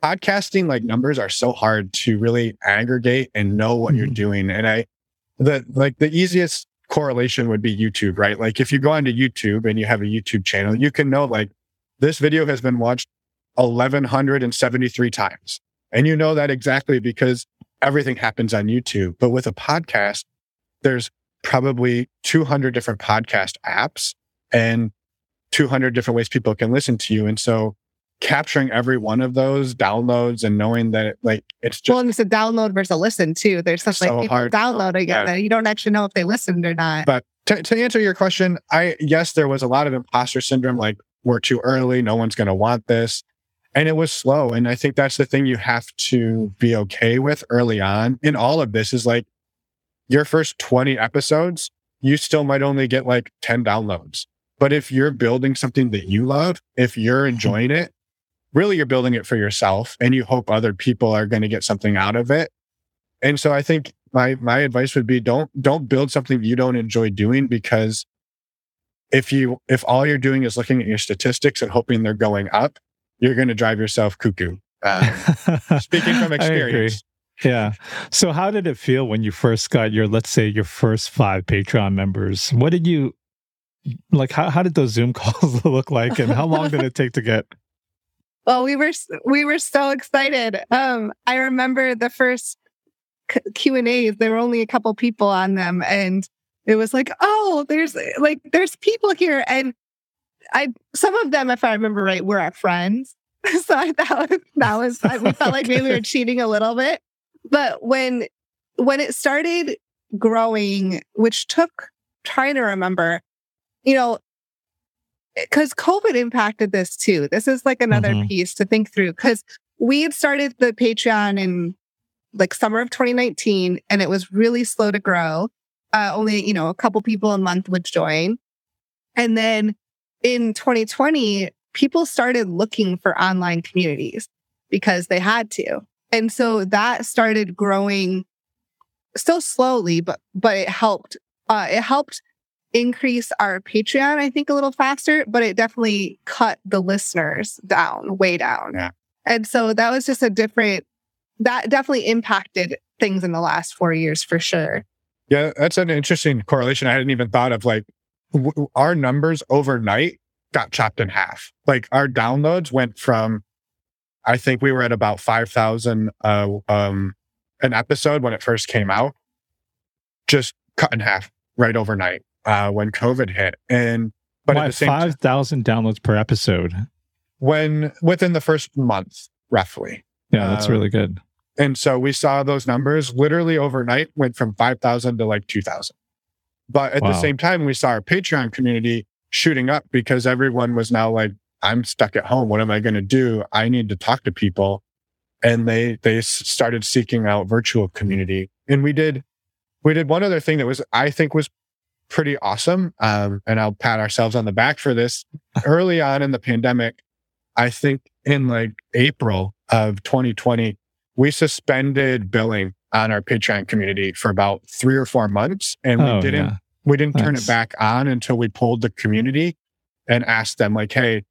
podcasting like numbers are so hard to really aggregate and know what you're Mhm. doing. And I the like the easiest correlation would be YouTube, right? Like if you go onto YouTube and you have a YouTube channel, you can know like this video has been watched 1173 times. And you know that exactly because everything happens on YouTube. But with a podcast, there's probably 200 different podcast apps and 200 different ways people can listen to you. And so capturing every one of those downloads and knowing that like it's just well, and it's a download versus a listen too. There's such So like people hard. downloading Yeah. it that you don't actually know if they listened or not. But to, to answer your question, I yes, there was a lot of imposter syndrome. Like we're too early, no one's going to want this, and it was slow. And I think that's the thing you have to be okay with early on in all of this. Is like your first twenty episodes, you still might only get like ten downloads. But if you're building something that you love, if you're enjoying it, really you're building it for yourself, and you hope other people are going to get something out of it. And so I think my my advice would be don't don't build something you don't enjoy doing because if you if all you're doing is looking at your statistics and hoping they're going up, you're going to drive yourself cuckoo. Uh, speaking from experience, Yeah. So how did it feel when you first got your, let's say, your first five Patreon members? What did you like? How, how did those Zoom calls look like, and how long did it take to get? Well, we were we were so excited. Um, I remember the first Q and A's. There were only a couple people on them, and it was like, oh, there's like there's people here, and I some of them, if I remember right, were our friends. so I thought that was we felt like maybe we were cheating a little bit. But when when it started growing, which took trying to remember, you know, because COVID impacted this too. This is like another Mhm. piece to think through because we had started the Patreon in like summer of 2019 and it was really slow to grow. Uh, only, you know, a couple people a month would join. And then in 2020, people started looking for online communities because they had to. And so that started growing still slowly, but but it helped. Uh, it helped increase our Patreon, I think, a little faster, but it definitely cut the listeners down, way down. Yeah. And so that was just a different, that definitely impacted things in the last four years for sure. yeah, that's an interesting correlation. I hadn't even thought of. Like w- our numbers overnight got chopped in half. Like our downloads went from, I think we were at about five thousand uh, um, an episode when it first came out, just cut in half right overnight uh, when COVID hit. And but Why at the same five thousand downloads per episode? when within the first month, roughly. Yeah, that's Uh, really good. And so we saw those numbers literally overnight went from 5,000 to like 2,000. But at the same time, we saw our Patreon community shooting up because everyone was now like, I'm stuck at home. What am I going to do? I need to talk to people. And they, they started seeking out virtual community. And we did, we did one other thing that was, I think was pretty awesome. Um, and I'll pat ourselves on the back for this. Early on in the pandemic, I think in like April of 2020, we suspended billing on our Patreon community for about three or four months, and we oh, didn't yeah. we didn't turn it back on until we pulled the community and asked them like, "Hey,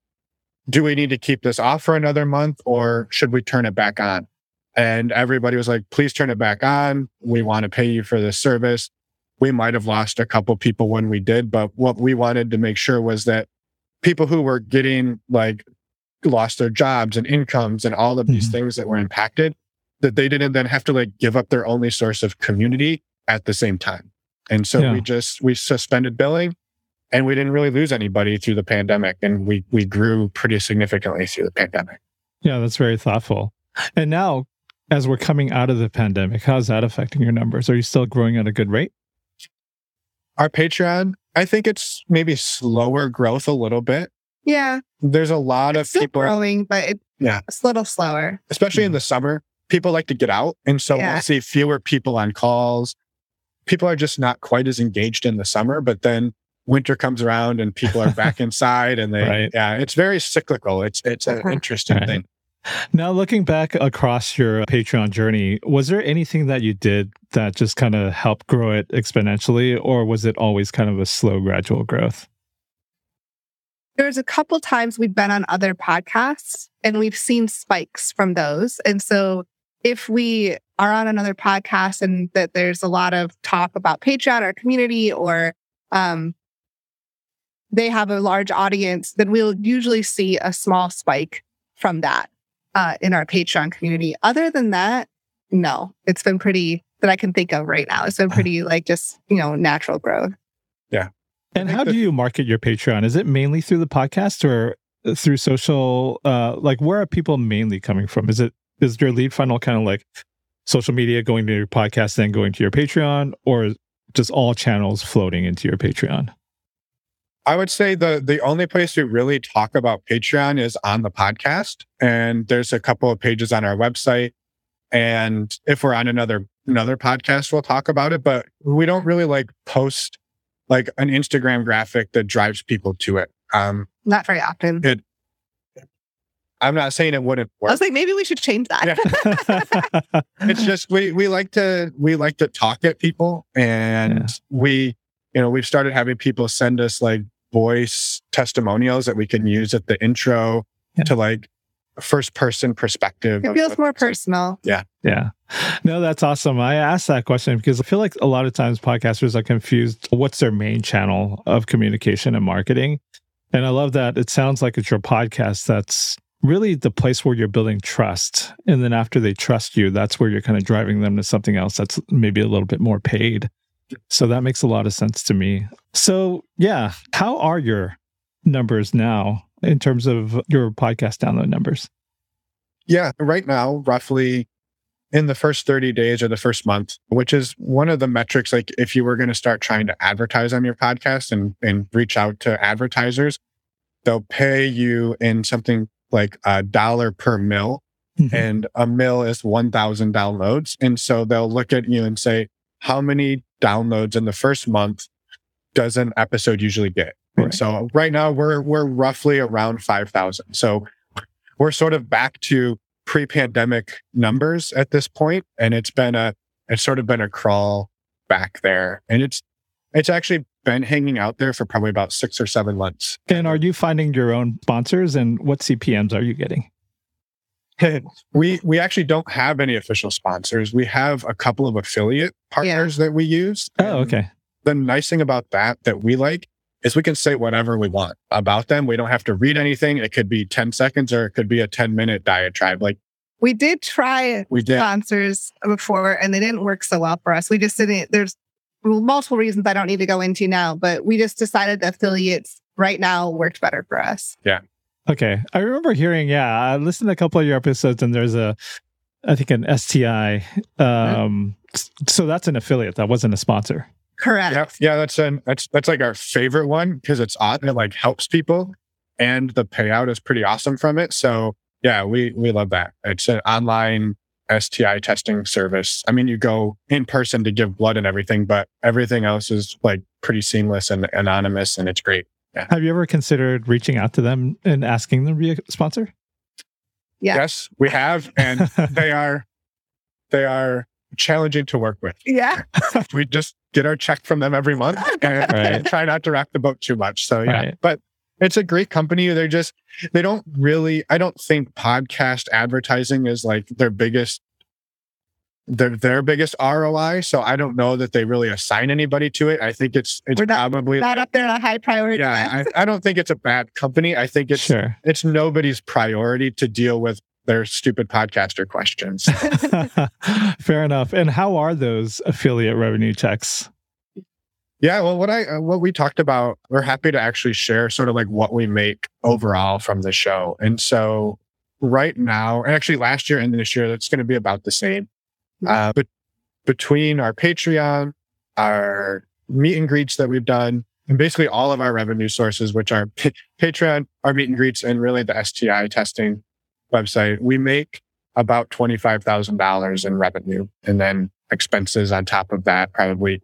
do we need to keep this off for another month, or should we turn it back on?" And everybody was like, "Please turn it back on. We want to pay you for this service." We might have lost a couple people when we did, but what we wanted to make sure was that people who were getting like lost their jobs and incomes and all of these Mhm. things that were impacted that they didn't then have to like give up their only source of community at the same time. And so Yeah. we just we suspended billing and we didn't really lose anybody through the pandemic and we we grew pretty significantly through the pandemic. Yeah, that's very thoughtful. And now, as we're coming out of the pandemic, how's that affecting your numbers? Are you still growing at a good rate? Our Patreon, I think it's maybe slower growth a little bit. Yeah. There's a lot It's of still people growing, but it, Yeah. It's a little slower. especially in the summer, people like to get out. And so Yeah. we'll see fewer people on calls. People are just not quite as engaged in the summer, but then winter comes around and people are back inside and they, Right. yeah, it's very cyclical. It's, it's an Uh-huh. interesting Right. thing. Now, looking back across your Patreon journey, was there anything that you did that just kind of helped grow it exponentially, or was it always kind of a slow, gradual growth? There's a couple times we've been on other podcasts and we've seen spikes from those. And so if we are on another podcast and that there's a lot of talk about Patreon or community or um, they have a large audience, then we'll usually see a small spike from that uh, in our Patreon community. Other than that, no, it's been pretty that I can think of right now. It's been pretty like just, you know, natural growth. Yeah. And how do you market your Patreon? Is it mainly through the podcast or through social? Uh, like, where are people mainly coming from? Is it is your lead funnel kind of like social media going to your podcast, then going to your Patreon, or just all channels floating into your Patreon? I would say the the only place we really talk about Patreon is on the podcast, and there's a couple of pages on our website. And if we're on another another podcast, we'll talk about it. But we don't really like post like an Instagram graphic that drives people to it. Um, Not very often. It- I'm not saying it wouldn't work. I was like, maybe we should change that. it's just we we like to we like to talk at people, and Yeah. we you know we've started having people send us like voice testimonials that we can use at the intro Yeah. to like first person perspective. it feels more personal. Yeah. Yeah. No, that's awesome. I asked that question because I feel like a lot of times podcasters are confused. What's their main channel of communication and marketing? And I love that it sounds like it's your podcast that's really the place where you're building trust. And then after they trust you, that's where you're kind of driving them to something else that's maybe a little bit more paid. So that makes a lot of sense to me. So, yeah, how are your numbers now in terms of your podcast download numbers? Yeah, right now, roughly in the first 30 days or the first month, which is one of the metrics. Like if you were going to start trying to advertise on your podcast and, and reach out to advertisers, they'll pay you in something like a dollar per mil. Mm-hmm. And a mil is 1,000 downloads. And so they'll look at you and say, how many downloads in the first month does an episode usually get? Right. And so right now we're, we're roughly around 5,000. So we're sort of back to pre-pandemic numbers at this point and it's been a it's sort of been a crawl back there and it's it's actually been hanging out there for probably about 6 or 7 months. And are you finding your own sponsors and what CPMs are you getting? we we actually don't have any official sponsors. We have a couple of affiliate partners that we use. Oh, okay. The nice thing about that that we like is we can say whatever we want about them. We don't have to read anything. It could be 10 seconds or it could be a 10 minute diatribe. Like We did try we did. sponsors before and they didn't work so well for us. We just didn't, there's multiple reasons I don't need to go into now, but we just decided the affiliates right now worked better for us. Okay. I remember hearing, yeah, I listened to a couple of your episodes and there's a, I think an STI. Um, So that's an affiliate. That wasn't a sponsor. Correct. Yeah, yeah, that's an that's that's like our favorite one because it's odd. It like helps people, and the payout is pretty awesome from it. So yeah, we we love that. It's an online STI testing service. I mean, you go in person to give blood and everything, but everything else is like pretty seamless and anonymous, and it's great. Have you ever considered reaching out to them and asking them to be a sponsor? Yeah. Yes, we have, and they are they are challenging to work with. Yeah. we just get our check from them every month and, Right. try not to rock the boat too much. So yeah, Right. but it's a great company. They're just they don't really. I don't think podcast advertising is like their biggest. Their their biggest ROI. So I don't know that they really assign anybody to it. I think it's it's not- probably Not up there on a high priority. yeah. I, I don't think it's a bad company. I think it's sure. it's nobody's priority to deal with their stupid podcaster questions. Fair enough. And how are those affiliate revenue checks? Yeah, well, what I uh, what we talked about, we're happy to actually share sort of like what we make overall from the show. And so, right now, and actually last year and this year, that's going to be about the same. Uh, but between our Patreon, our meet and greets that we've done, and basically all of our revenue sources, which are Pa- Patreon, our meet and greets, and really the STI testing, website, we make about $25,000 in revenue and then expenses on top of that probably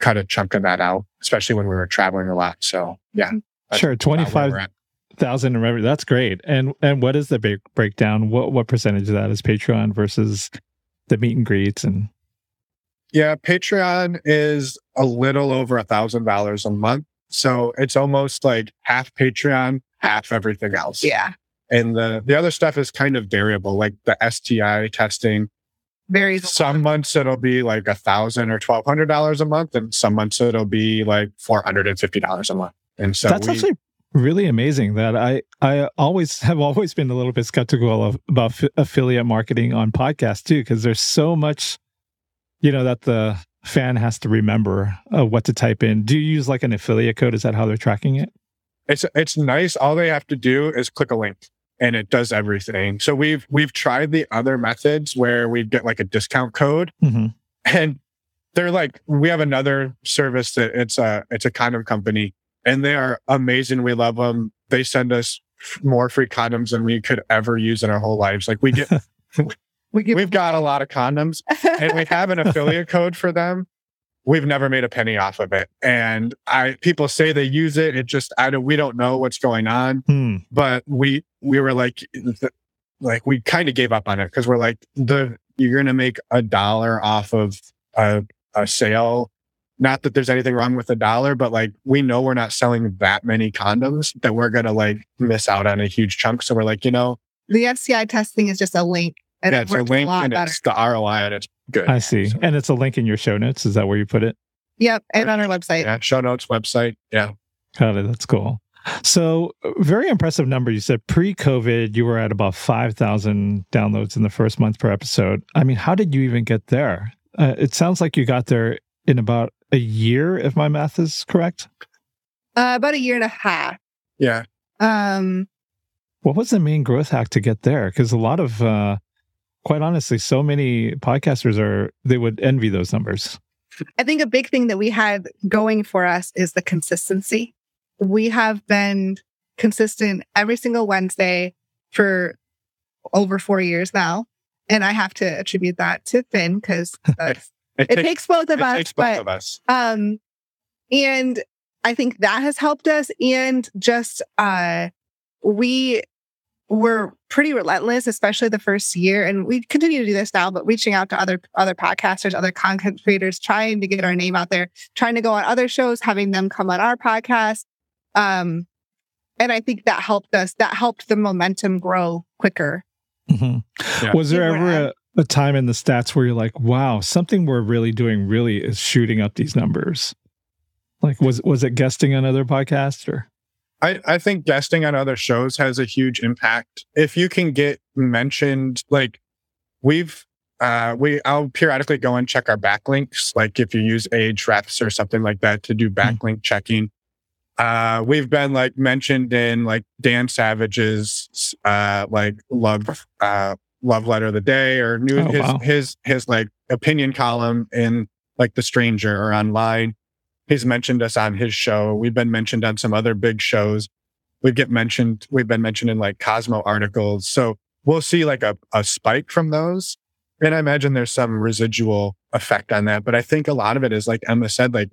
cut a chunk of that out, especially when we were traveling a lot. So yeah. Sure, about where twenty five we're at. thousand in revenue. That's great. And and what is the break, breakdown? What what percentage of that is Patreon versus the meet and greets and Yeah, Patreon is a little over a thousand dollars a month. So it's almost like half Patreon, half everything else. Yeah. And the the other stuff is kind of variable, like the STI testing. Varies. Some months it'll be like a thousand or twelve hundred dollars a month, and some months it'll be like four hundred and fifty dollars a month. And so that's we, actually really amazing that I I always have always been a little bit skeptical of about f- affiliate marketing on podcasts too because there's so much you know that the fan has to remember uh, what to type in. Do you use like an affiliate code? Is that how they're tracking it? it's it's nice. All they have to do is click a link and it does everything. So we've we've tried the other methods where we get like a discount code hmm and they're like we have another service that it's a it's a condom company and they are amazing. We love them they send us f- more free condoms than we could ever use in our whole lives. Like we get we give we've got a lot of condoms and we have an affiliate code for them. We've never made a penny off of it. And i people say they use it. It just i don't we don't know what's going on. Hmm. but we we were like like we kind of gave up on it because we're like the you're gonna make a dollar off of a, a sale not that there's anything wrong with a dollar but like we know we're not selling that many condoms that we're gonna like miss out on a huge chunk so we're like you know the STI testing is just a link. And yeah it it's a link lot and better. it's the roi and it's good I see. So, And it's a link in your show notes. Is that where you put it? Yep. And on our website. yeah show notes website yeah Got it. That's cool. So, uh, very impressive number. You said pre COVID, you were at about 5,000 downloads in the first month per episode. I mean, how did you even get there? Uh, it sounds like you got there in about a year, if my math is correct. Uh, about a year and a half. yeah Um, What was the main growth hack to get there? Because a lot of, uh, quite honestly, so many podcasters are, they would envy those numbers. I think a big thing that we had going for us is the consistency. We have been consistent every single Wednesday for over four years now. And I have to attribute that to Finn because it, it, takes, takes both of it us. takes both but of us um and i think that has helped us and just uh we were pretty relentless especially the first year and we continue to do this now but reaching out to other other podcasters other content creators trying to get our name out there trying to go on other shows having them come on our podcast um and i think that helped us that helped the momentum grow quicker Mhm. Yeah. Was there ever a, a time in the stats where you're like, wow, something we're really doing really is shooting up these numbers? Like, was was it guesting on other podcasts or? I, I think guesting on other shows has a huge impact. If you can get mentioned, like we've uh we I'll periodically go and check our backlinks, like if you use Ahrefs or something like that to do backlink checking. Uh we've been like mentioned in like Dan Savage's uh like love uh love letter of the day or new Oh, his wow. his his like opinion column in like the stranger or online he's mentioned us on his show. We've been mentioned on some other big shows. We get mentioned, we've been mentioned in like Cosmo articles. So we'll see like a, a spike from those. And I imagine there's some residual effect on that. But I think a lot of it is like Emma said, like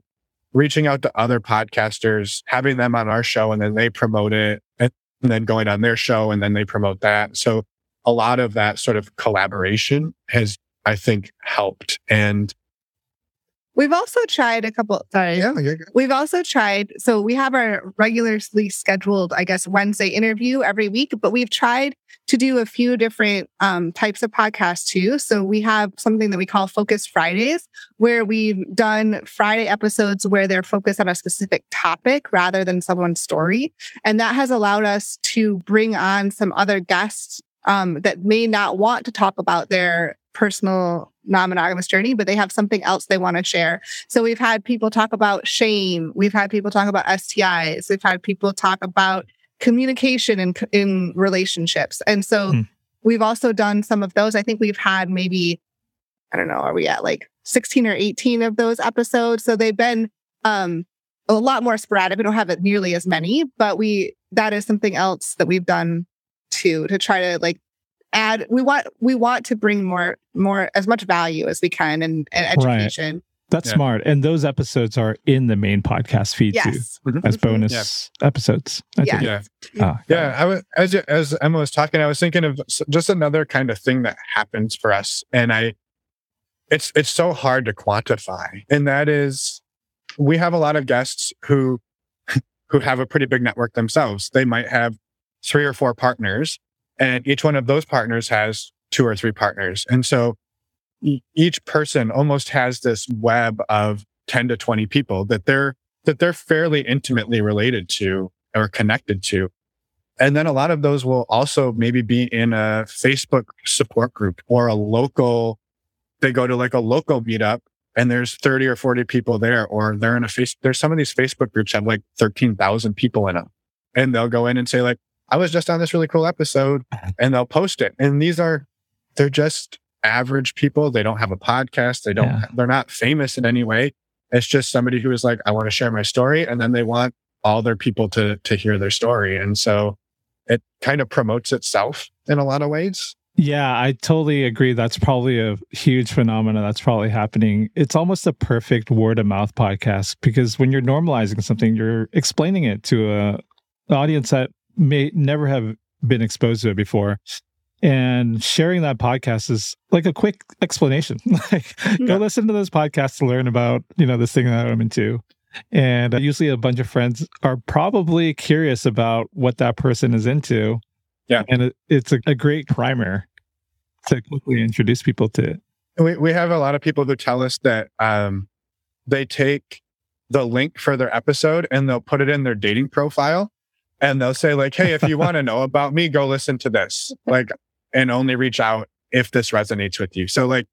reaching out to other podcasters, having them on our show and then they promote it and then going on their show and then they promote that. So a lot of that sort of collaboration has, I think, helped. And we've also tried a couple sorry you're good. We've also tried, so we have our regularly scheduled, I guess, Wednesday interview every week, but we've tried to do a few different um, types of podcasts too. So we have something that we call Focus Fridays, where we've done Friday episodes where they're focused on a specific topic rather than someone's story. And that has allowed us to bring on some other guests um, that may not want to talk about their personal non-monogamous journey, but they have something else they want to share. So we've had people talk about shame. We've had people talk about STIs. We've had people talk about communication in in relationships. And so Hmm. we've also done some of those. I think we've had maybe I don't know, are we at like 16 or 18 of those episodes? So they've been um a lot more sporadic. We don't have it nearly as many, but we that is something else that we've done too to try to like add we want we want to bring more more as much value as we can and, and Right. education. That's Yeah. smart. And those episodes are in the main podcast feed too, Yes. as Mhm. bonus episodes. I Yeah. Yeah. Ah, Yeah, I was as you- as Emma was talking, I was thinking of just another kind of thing that happens for us, and I, it's it's so hard to quantify, and that is, we have a lot of guests who, who have a pretty big network themselves. They might have three or four partners, and each one of those partners has two or three partners, and so each person almost has this web of ten to twenty people that they're that they're fairly intimately related to or connected to. And then a lot of those will also maybe be in a Facebook support group or a local, they go to like a local meetup and there's 30 or 40 people there, or they're in a face, there's some of these Facebook groups have like 13,000 people in them. And they'll go in and say like, I was just on this really cool episode uh-huh. and they'll post it. And these are, they're just average people. They don't have a podcast. They don't, Yeah. they're not famous in any way. It's just somebody who is like, I want to share my story. And then they want all their people to to hear their story. And so it kind of promotes itself in a lot of ways. Yeah, I totally agree. That's probably a huge phenomenon that's probably happening. It's almost a perfect word of mouth podcast because when you're normalizing something, you're explaining it to uh, a an audience that may never have been exposed to it before. And sharing that podcast is like a quick explanation. like Yeah. go listen to this podcast to learn about, you know, this thing that I'm into. And usually a bunch of friends are probably curious about what that person is into. Yeah. And it, it's a, a great primer to quickly introduce people to it. We we have a lot of people who tell us that um they take the link for their episode and they'll put it in their dating profile and they'll say like, "Hey, if you want to know about me, go listen to this." Like and only reach out if this resonates with you. So like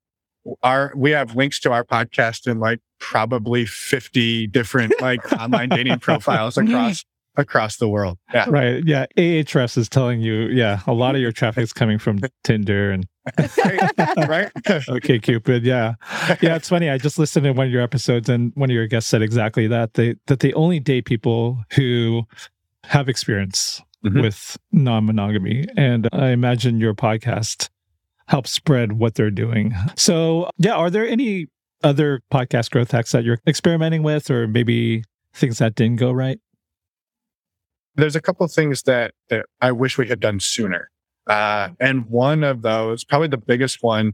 our we have links to our podcast in like probably 50 different like online dating profiles across across the world. Yeah. Right. Yeah. Ahrefs is telling you, yeah, a lot of your traffic is coming from Tinder and right? OkCupid. Yeah. Yeah. It's funny. I just listened to one of your episodes and one of your guests said exactly that. They that they only date people who have experience Mhm. with non-monogamy. And I imagine your podcast helps spread what they're doing. So yeah, are there any other podcast growth hacks that you're experimenting with or maybe things that didn't go right? there's a couple of things that, that I wish we had done sooner. Uh, and one of those, probably the biggest one,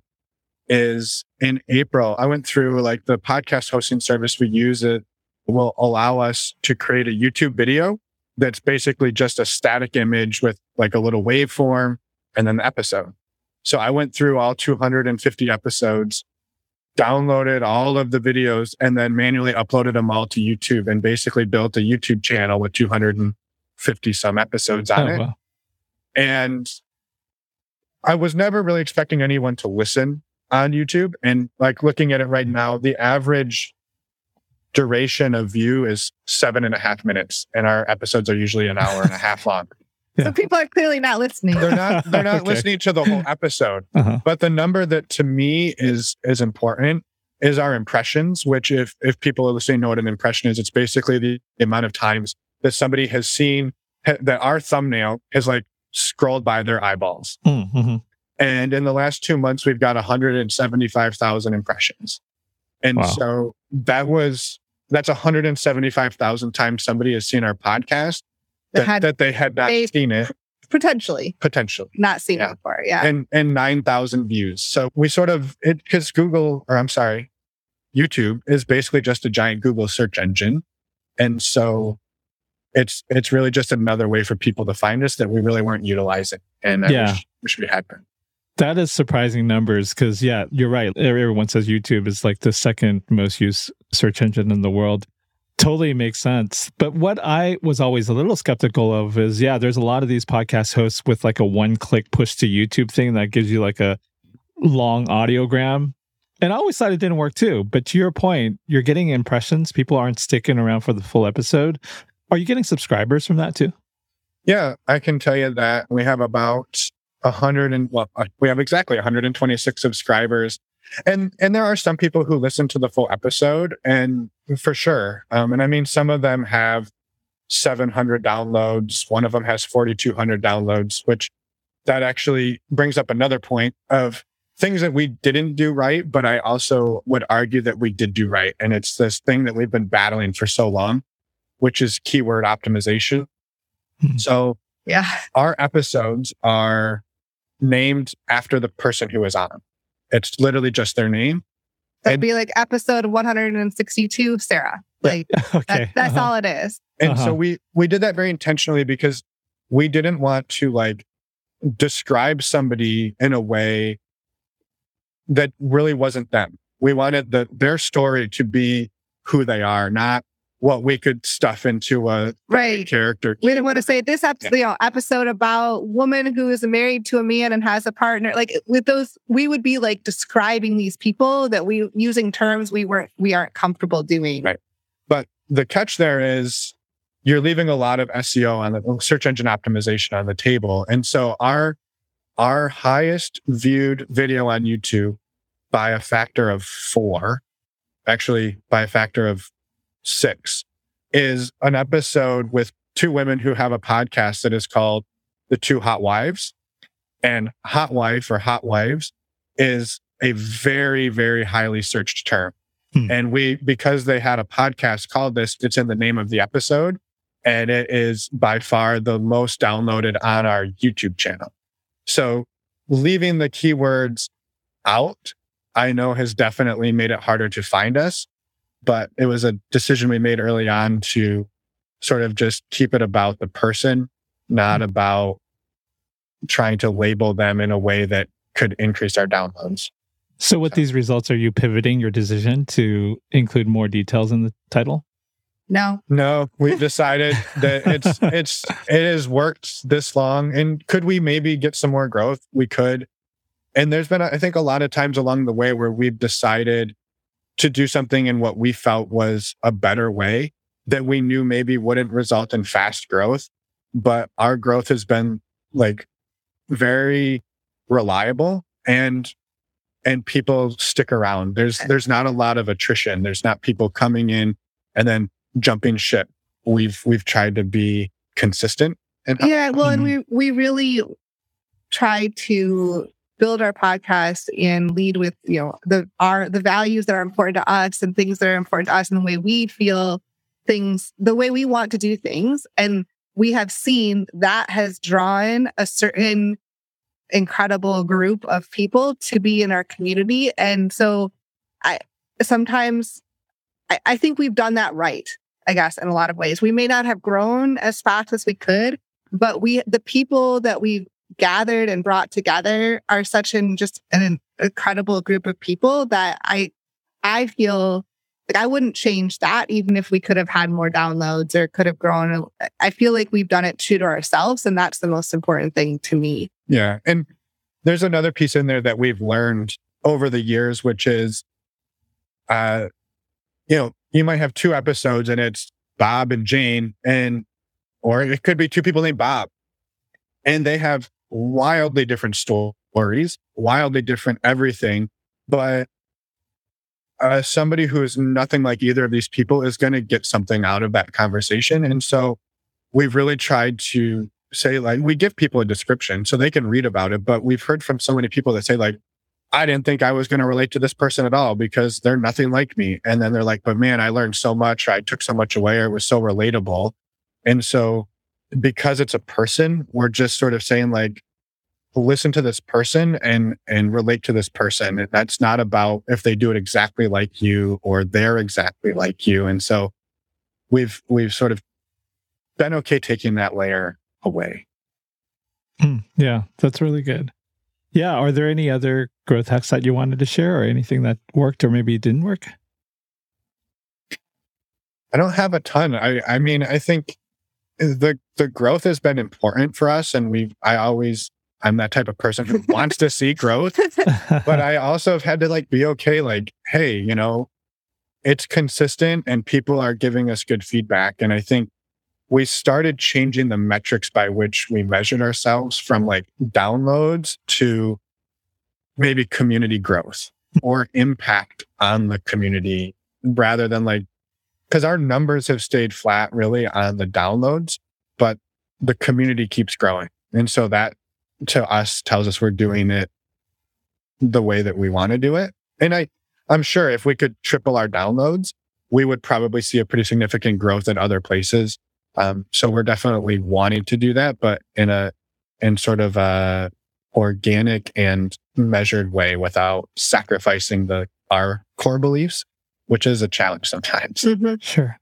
is in April. I went through like the podcast hosting service we use. It will allow us to create a YouTube video that's basically just a static image with like a little waveform and then the episode. So I went through all 250 episodes, downloaded all of the videos, and then manually uploaded them all to YouTube and basically built a YouTube channel with 250 some episodes on Oh, it. wow. And I was never really expecting anyone to listen on YouTube. And like looking at it right now, the average duration of view is seven and a half minutes, and our episodes are usually an hour and a half long. So people are clearly not listening. They're not they're not Okay. listening to the whole episode. Uh-huh. But the number that to me is is important is our impressions, which if if people are listening know what an impression is, it's basically the amount of times that somebody has seen ha- that our thumbnail has like scrolled by their eyeballs. Mm-hmm. And in the last two months, we've got 175,000 impressions. And Wow. so that was, that's 175,000 times somebody has seen our podcast That that, had that they had not they- seen it potentially potentially not seen Yeah. it before. Yeah. and, and 9,000 views. So we sort of, it, cause Google, or I'm sorry, YouTube is basically just a giant Google search engine. And so it's, it's really just another way for people to find us that we really weren't utilizing. And I Yeah. wish, wish we had been. That is surprising numbers because, yeah, you're right. Everyone says YouTube is like the second most used search engine in the world. Totally makes sense. But what I was always a little skeptical of is, yeah, there's a lot of these podcast hosts with like a one click push to YouTube thing that gives you like a long audiogram. And I always thought it didn't work too. But to your point, you're getting impressions. People aren't sticking around for the full episode. Are you getting subscribers from that too? Yeah, I can tell you that we have about a hundred and well, uh, we have exactly 126 subscribers, and and there are some people who listen to the full episode, and for sure, um, and I mean some of them have 700 downloads. One of them has 4,200 downloads, which that actually brings up another point of things that we didn't do right, but I also would argue that we did do right. And it's this thing that we've been battling for so long, which is keyword optimization. Hmm. So Yeah. our episodes are named after the person who is on them. It's literally just their name. That'd And- be like episode 162, Sarah. Like okay. that, that's uh-huh. all it is. And Uh-huh. so we we did that very intentionally because we didn't want to like describe somebody in a way that really wasn't them. We wanted the their story to be who they are, not what we could stuff into a Right. character. We didn't want to say this episode, you know, episode about woman who is married to a man and has a partner. Like with those, we would be like describing these people that we using terms we weren't we aren't comfortable doing. Right. But the catch there is you're leaving a lot of SEO on the oh, search engine optimization on the table. And so our our highest viewed video on YouTube by a factor of four, actually by a factor of six, is an episode with two women who have a podcast that is called The Two Hot Wives. And hot wife or hot wives is a very, very highly searched term. Hmm. And we, because they had a podcast called this, it's in the name of the episode. And it is by far the most downloaded on our YouTube channel. So leaving the keywords out, I know has definitely made it harder to find us, but it was a decision we made early on to sort of just keep it about the person, not mm. about trying to label them in a way that could increase our downloads. So, with these results, are you pivoting your decision to include more details in the title? No. No, we've decided that it's it's it has worked this long, and could we maybe get some more growth? We could. And there's been, I think, a lot of times along the way where we've decided to do something in what we felt was a better way that we knew maybe wouldn't result in fast growth, but our growth has been like very reliable and and people stick around. There's eh. there's not a lot of attrition. There's not people coming in and then jumping ship. We've we've tried to be consistent and Yeah. Well, and mm-hmm. we we really try to build our podcast and lead with you know the our the values that are important to us and things that are important to us and the way we feel things the way we want to do things. And we have seen that has drawn a certain incredible group of people to be in our community. And so i sometimes I, I think we've done that right i guess in a lot of ways. We may not have grown as fast as we could but we the people that we've gathered and brought together are such an just an incredible group of people that I I feel like I wouldn't change that even if we could have had more downloads or could have grown. I feel like we've done it true to ourselves, and that's the most important thing to me. Yeah. And there's another piece in there that we've learned over the years, which is, uh, you know, you might have two episodes and it's Bob and Jane, and, or it could be two people named Bob, and they have wildly different stories, wildly different everything. But uh, somebody who is nothing like either of these people is going to get something out of that conversation. And so we've really tried to say like we give people a description so they can read about it but we've heard from so many people that say like i didn't think i was going to relate to this person at all because they're nothing like me and then they're like but man i learned so much i took so much away it was so relatable and so because it's a person we're just sort of saying like listen to this person and and relate to this person that's not about if they do it exactly like you or they're exactly like you and so we've we've sort of been okay taking that layer away. Hmm, yeah, that's really good. Yeah. Are there any other growth hacks that you wanted to share or anything that worked or maybe didn't work? I don't have a ton. I I mean, I think the the growth has been important for us and we've I always I'm that type of person who wants to see growth, but I also have had to like be okay like hey, you know, it's consistent and people are giving us good feedback and I think we started changing the metrics by which we measured ourselves from mm-hmm. like downloads to maybe community growth or impact on the community rather than like because our numbers have stayed flat really on the downloads, but the community keeps growing. And so that to us tells us we're doing it the way that we want to do it. And I, I'm sure if we could triple our downloads, we would probably see a pretty significant growth in other places. Um, so we're definitely wanting to do that, but in a, in sort of a organic and measured way without sacrificing the, our core beliefs, which is a challenge sometimes. Mhm. Sure.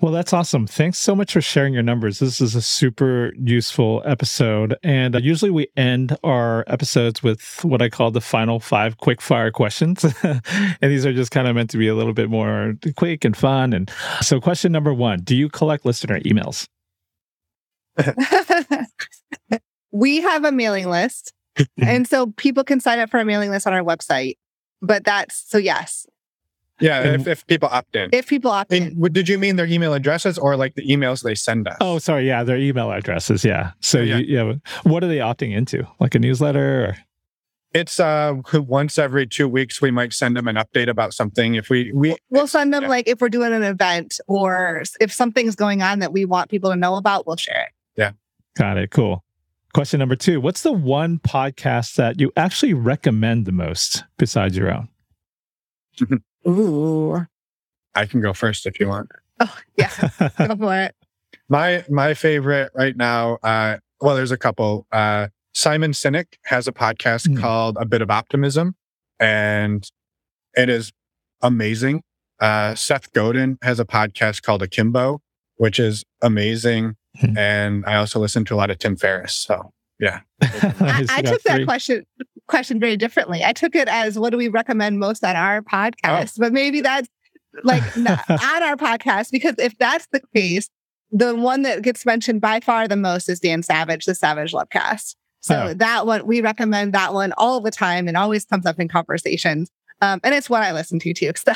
Well, that's awesome. Thanks so much for sharing your numbers. This is a super useful episode. And uh, usually we end our episodes with what I call the final five quick fire questions. and these are just kind of meant to be a little bit more quick and fun. And so, question number one Do you collect listener emails? we have a mailing list. and so people can sign up for a mailing list on our website. But that's so, yes, Yeah. And- if, if people opt in. if people opt in. And w- did you mean their email addresses or like the emails they send us? Oh, sorry. Yeah, their email addresses. Yeah. So, Yeah. You, yeah. What are they opting into? Like a newsletter? Or? It's uh once every two weeks we might send them an update about something. If we we We'll send them Yeah. like if we're doing an event or if something's going on that we want people to know about, we'll share it. Yeah. Got it. Cool. Question number two What's the one podcast that you actually recommend the most besides your own? Ooh. I can go first if you want. Oh, yeah. Go for it. My my favorite right now, uh well there's a couple. Uh Simon Sinek has a podcast Hmm. called A Bit of Optimism and it is amazing. Uh Seth Godin has a podcast called Akimbo, which is amazing. Hmm. and I also listen to a lot of Tim Ferriss. So I, I you got took that three. question question very differently. I took it as what do we recommend most on our podcast? Oh. But maybe that's like not on our podcast because if that's the case, the one that gets mentioned by far the most is Dan Savage, the Savage Lovecast. So Oh. that one we recommend that one all the time and always comes up in conversations. Um, and it's what I listen to too. So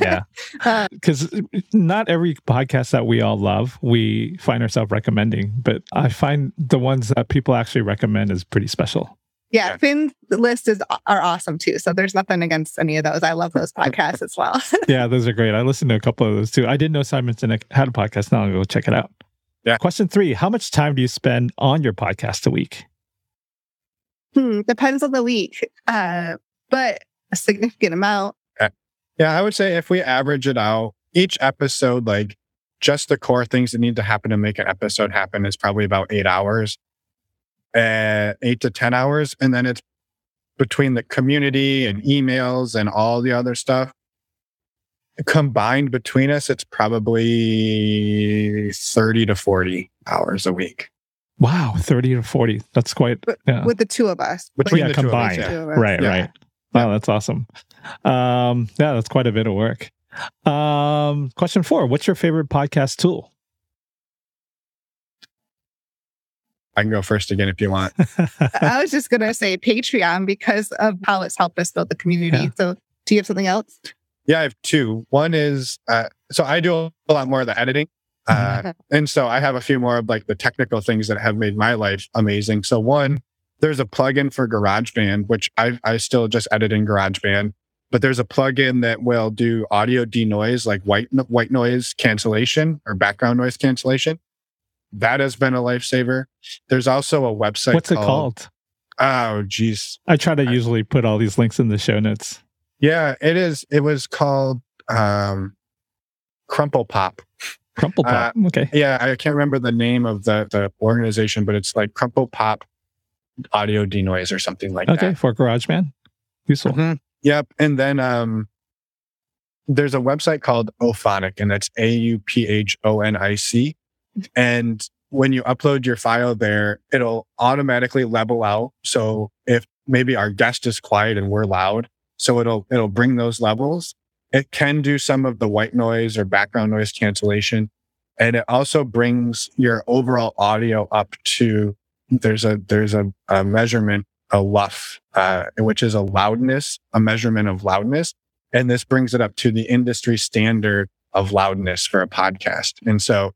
Yeah. Uh, Because not every podcast that we all love, we find ourselves recommending, but I find the ones that people actually recommend is pretty special. Yeah, Yeah. Finn's list is are awesome too. So there's nothing against any of those. I love those podcasts as well. yeah, those are great. I listened to a couple of those too. I didn't know Simon Sinek had a podcast. Now I'll go check it out. Yeah. Question three How much time do you spend on your podcast a week? Hmm, depends on the week, uh, but a significant amount. Yeah, I would say if we average it out, each episode, like just the core things that need to happen to make an episode happen is probably about eight hours, uh, eight to 10 hours. And then it's between the community and emails and all the other stuff. Combined between us, it's probably 30 to 40 hours a week. Wow, 30 to 40. That's quite, yeah. With the two of us. Between yeah, the two of us, combined. yeah. Two of us. Right, Yeah. right. Wow, that's awesome. Um, yeah, that's quite a bit of work. Um, question four What's your favorite podcast tool? I can go first again if you want. I was just gonna say Patreon because of how it's helped us build the community. Yeah. So do you have something else? Yeah, I have two. One is uh, so I do a lot more of the editing. Uh, and so I have a few more of like the technical things that have made my life amazing. So one, there's a plugin for GarageBand, which I I still just edit in GarageBand, but there's a plugin that will do audio denoise, like white white noise cancellation or background noise cancellation. That has been a lifesaver. There's also a website. What's it called? Oh, geez. I try to I- usually put all these links in the show notes. Yeah, it is. It was called um, Crumple Pop. Crumple Pop. okay. Yeah, I can't remember the name of the, the organization, but it's like Crumple Pop Audio Denoise or something like Okay. that. Okay, for GarageBand. Useful. Mhm. Yep. And then um, there's a website called Auphonic, and that's A U P H O N I C. And when you upload your file there, it'll automatically level out. So if maybe our guest is quiet and we're loud, so it'll it'll bring those levels. It can do some of the white noise or background noise cancellation. And it also brings your overall audio up to there's a there's a, a measurement, a LUF, uh, which is a loudness, a measurement of loudness. And this brings it up to the industry standard of loudness for a podcast. And so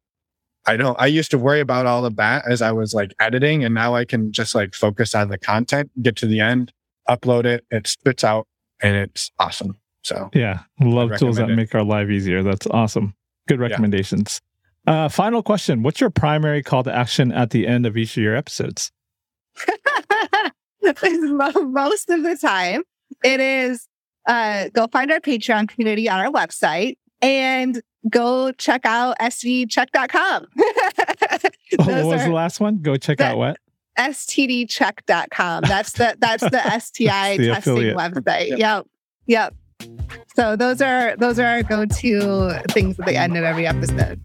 I don't, I used to worry about all of that as I was like editing. And now I can just like focus on the content, get to the end, upload it, it spits out and it's awesome. So Yeah. Love tools that it. make our life easier. That's awesome. Good recommendations. Uh, final question What's your primary call to action at the end of each of your episodes? most of the time. It is uh, go find our Patreon community on our website and go check out stdcheck.com. oh, what was the last one? Go check out what? stdcheck.com. That's the that's the STI the testing affiliate. website. Yep. yep. Yep. So those are those are our go-to things at the end of every episode.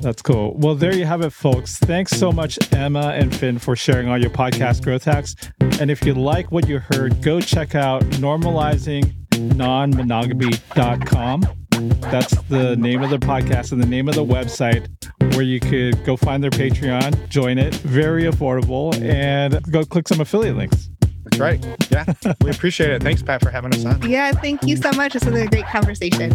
That's cool. Well, there you have it, folks. Thanks so much, Emma and Finn, for sharing all your podcast growth hacks. And if you like what you heard, go check out normalizingnonmonogamy.com. That's the name of the podcast and the name of the website where you could go find their Patreon, join it, very affordable, and go click some affiliate links. That's right. Yeah. we appreciate it. Thanks, Pat, for having us on. Yeah, thank you so much. This was a great conversation.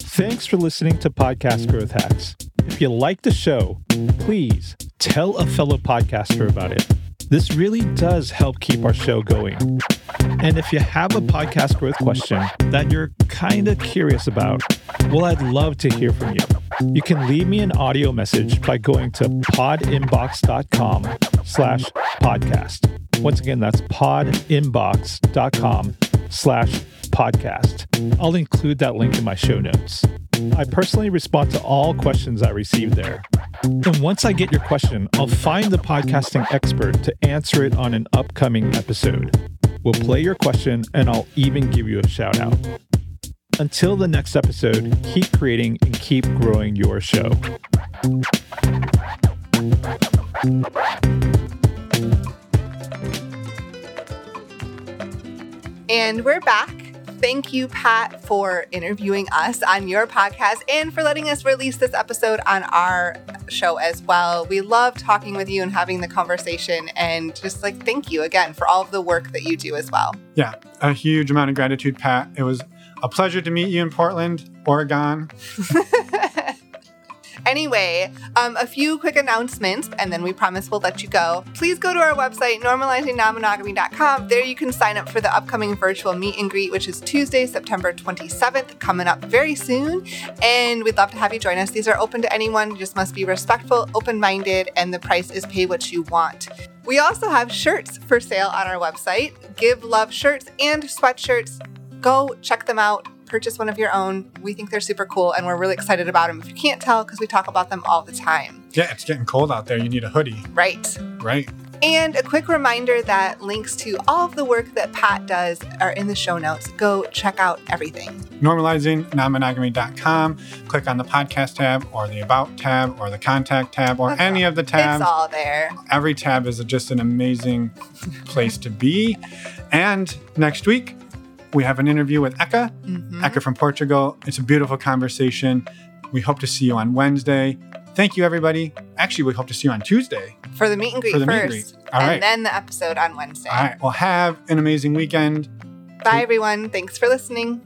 Thanks for listening to Podcast Growth Hacks. If you like the show, please tell a fellow podcaster about it. This really does help keep our show going. And if you have a podcast growth question that you're kind of curious about, well, I'd love to hear from you. You can leave me an audio message by going to podinbox.com slash podcast. Once again, that's podinbox.com slash podcast. I'll include that link in my show notes. I personally respond to all questions I receive there. And once I get your question, I'll find the podcasting expert to answer it on an upcoming episode. We'll play your question and I'll even give you a shout out. Until the next episode, keep creating and keep growing your show. And we're back. Thank you, Pat, for interviewing us on your podcast and for letting us release this episode on our show as well. We love talking with you and having the conversation and just like thank you again for all of the work that you do as well. Yeah, a huge amount of gratitude, Pat. It was a pleasure to meet you in Portland, Oregon. Anyway, um, a few quick announcements, and then we promise we'll let you go. Please go to our website, normalizingnonmonogamy.com. There you can sign up for the upcoming virtual meet and greet, which is Tuesday, September 27th, coming up very soon. And we'd love to have you join us. These are open to anyone. You just must be respectful, open minded, and the price is pay what you want. We also have shirts for sale on our website Give Love shirts and sweatshirts. Go check them out purchase one of your own. We think they're super cool and we're really excited about them. If you can't tell, because we talk about them all the time. Yeah, it's getting cold out there. You need a hoodie. Right. Right. And a quick reminder that links to all of the work that Pat does are in the show notes. Go check out everything. Normalizingnonmonogamy.com. Click on the podcast tab or the about tab or the contact tab or That's any all. of the tabs. It's all there. Every tab is just an amazing place to be. And next week, we have an interview with Eka, mm-hmm. Eka from Portugal. It's a beautiful conversation. We hope to see you on Wednesday. Thank you, everybody. Actually, we hope to see you on Tuesday for the meet and greet for the first, meet and, greet. All and right. then the episode on Wednesday. All right. Well, have an amazing weekend. Bye, everyone. Thanks for listening.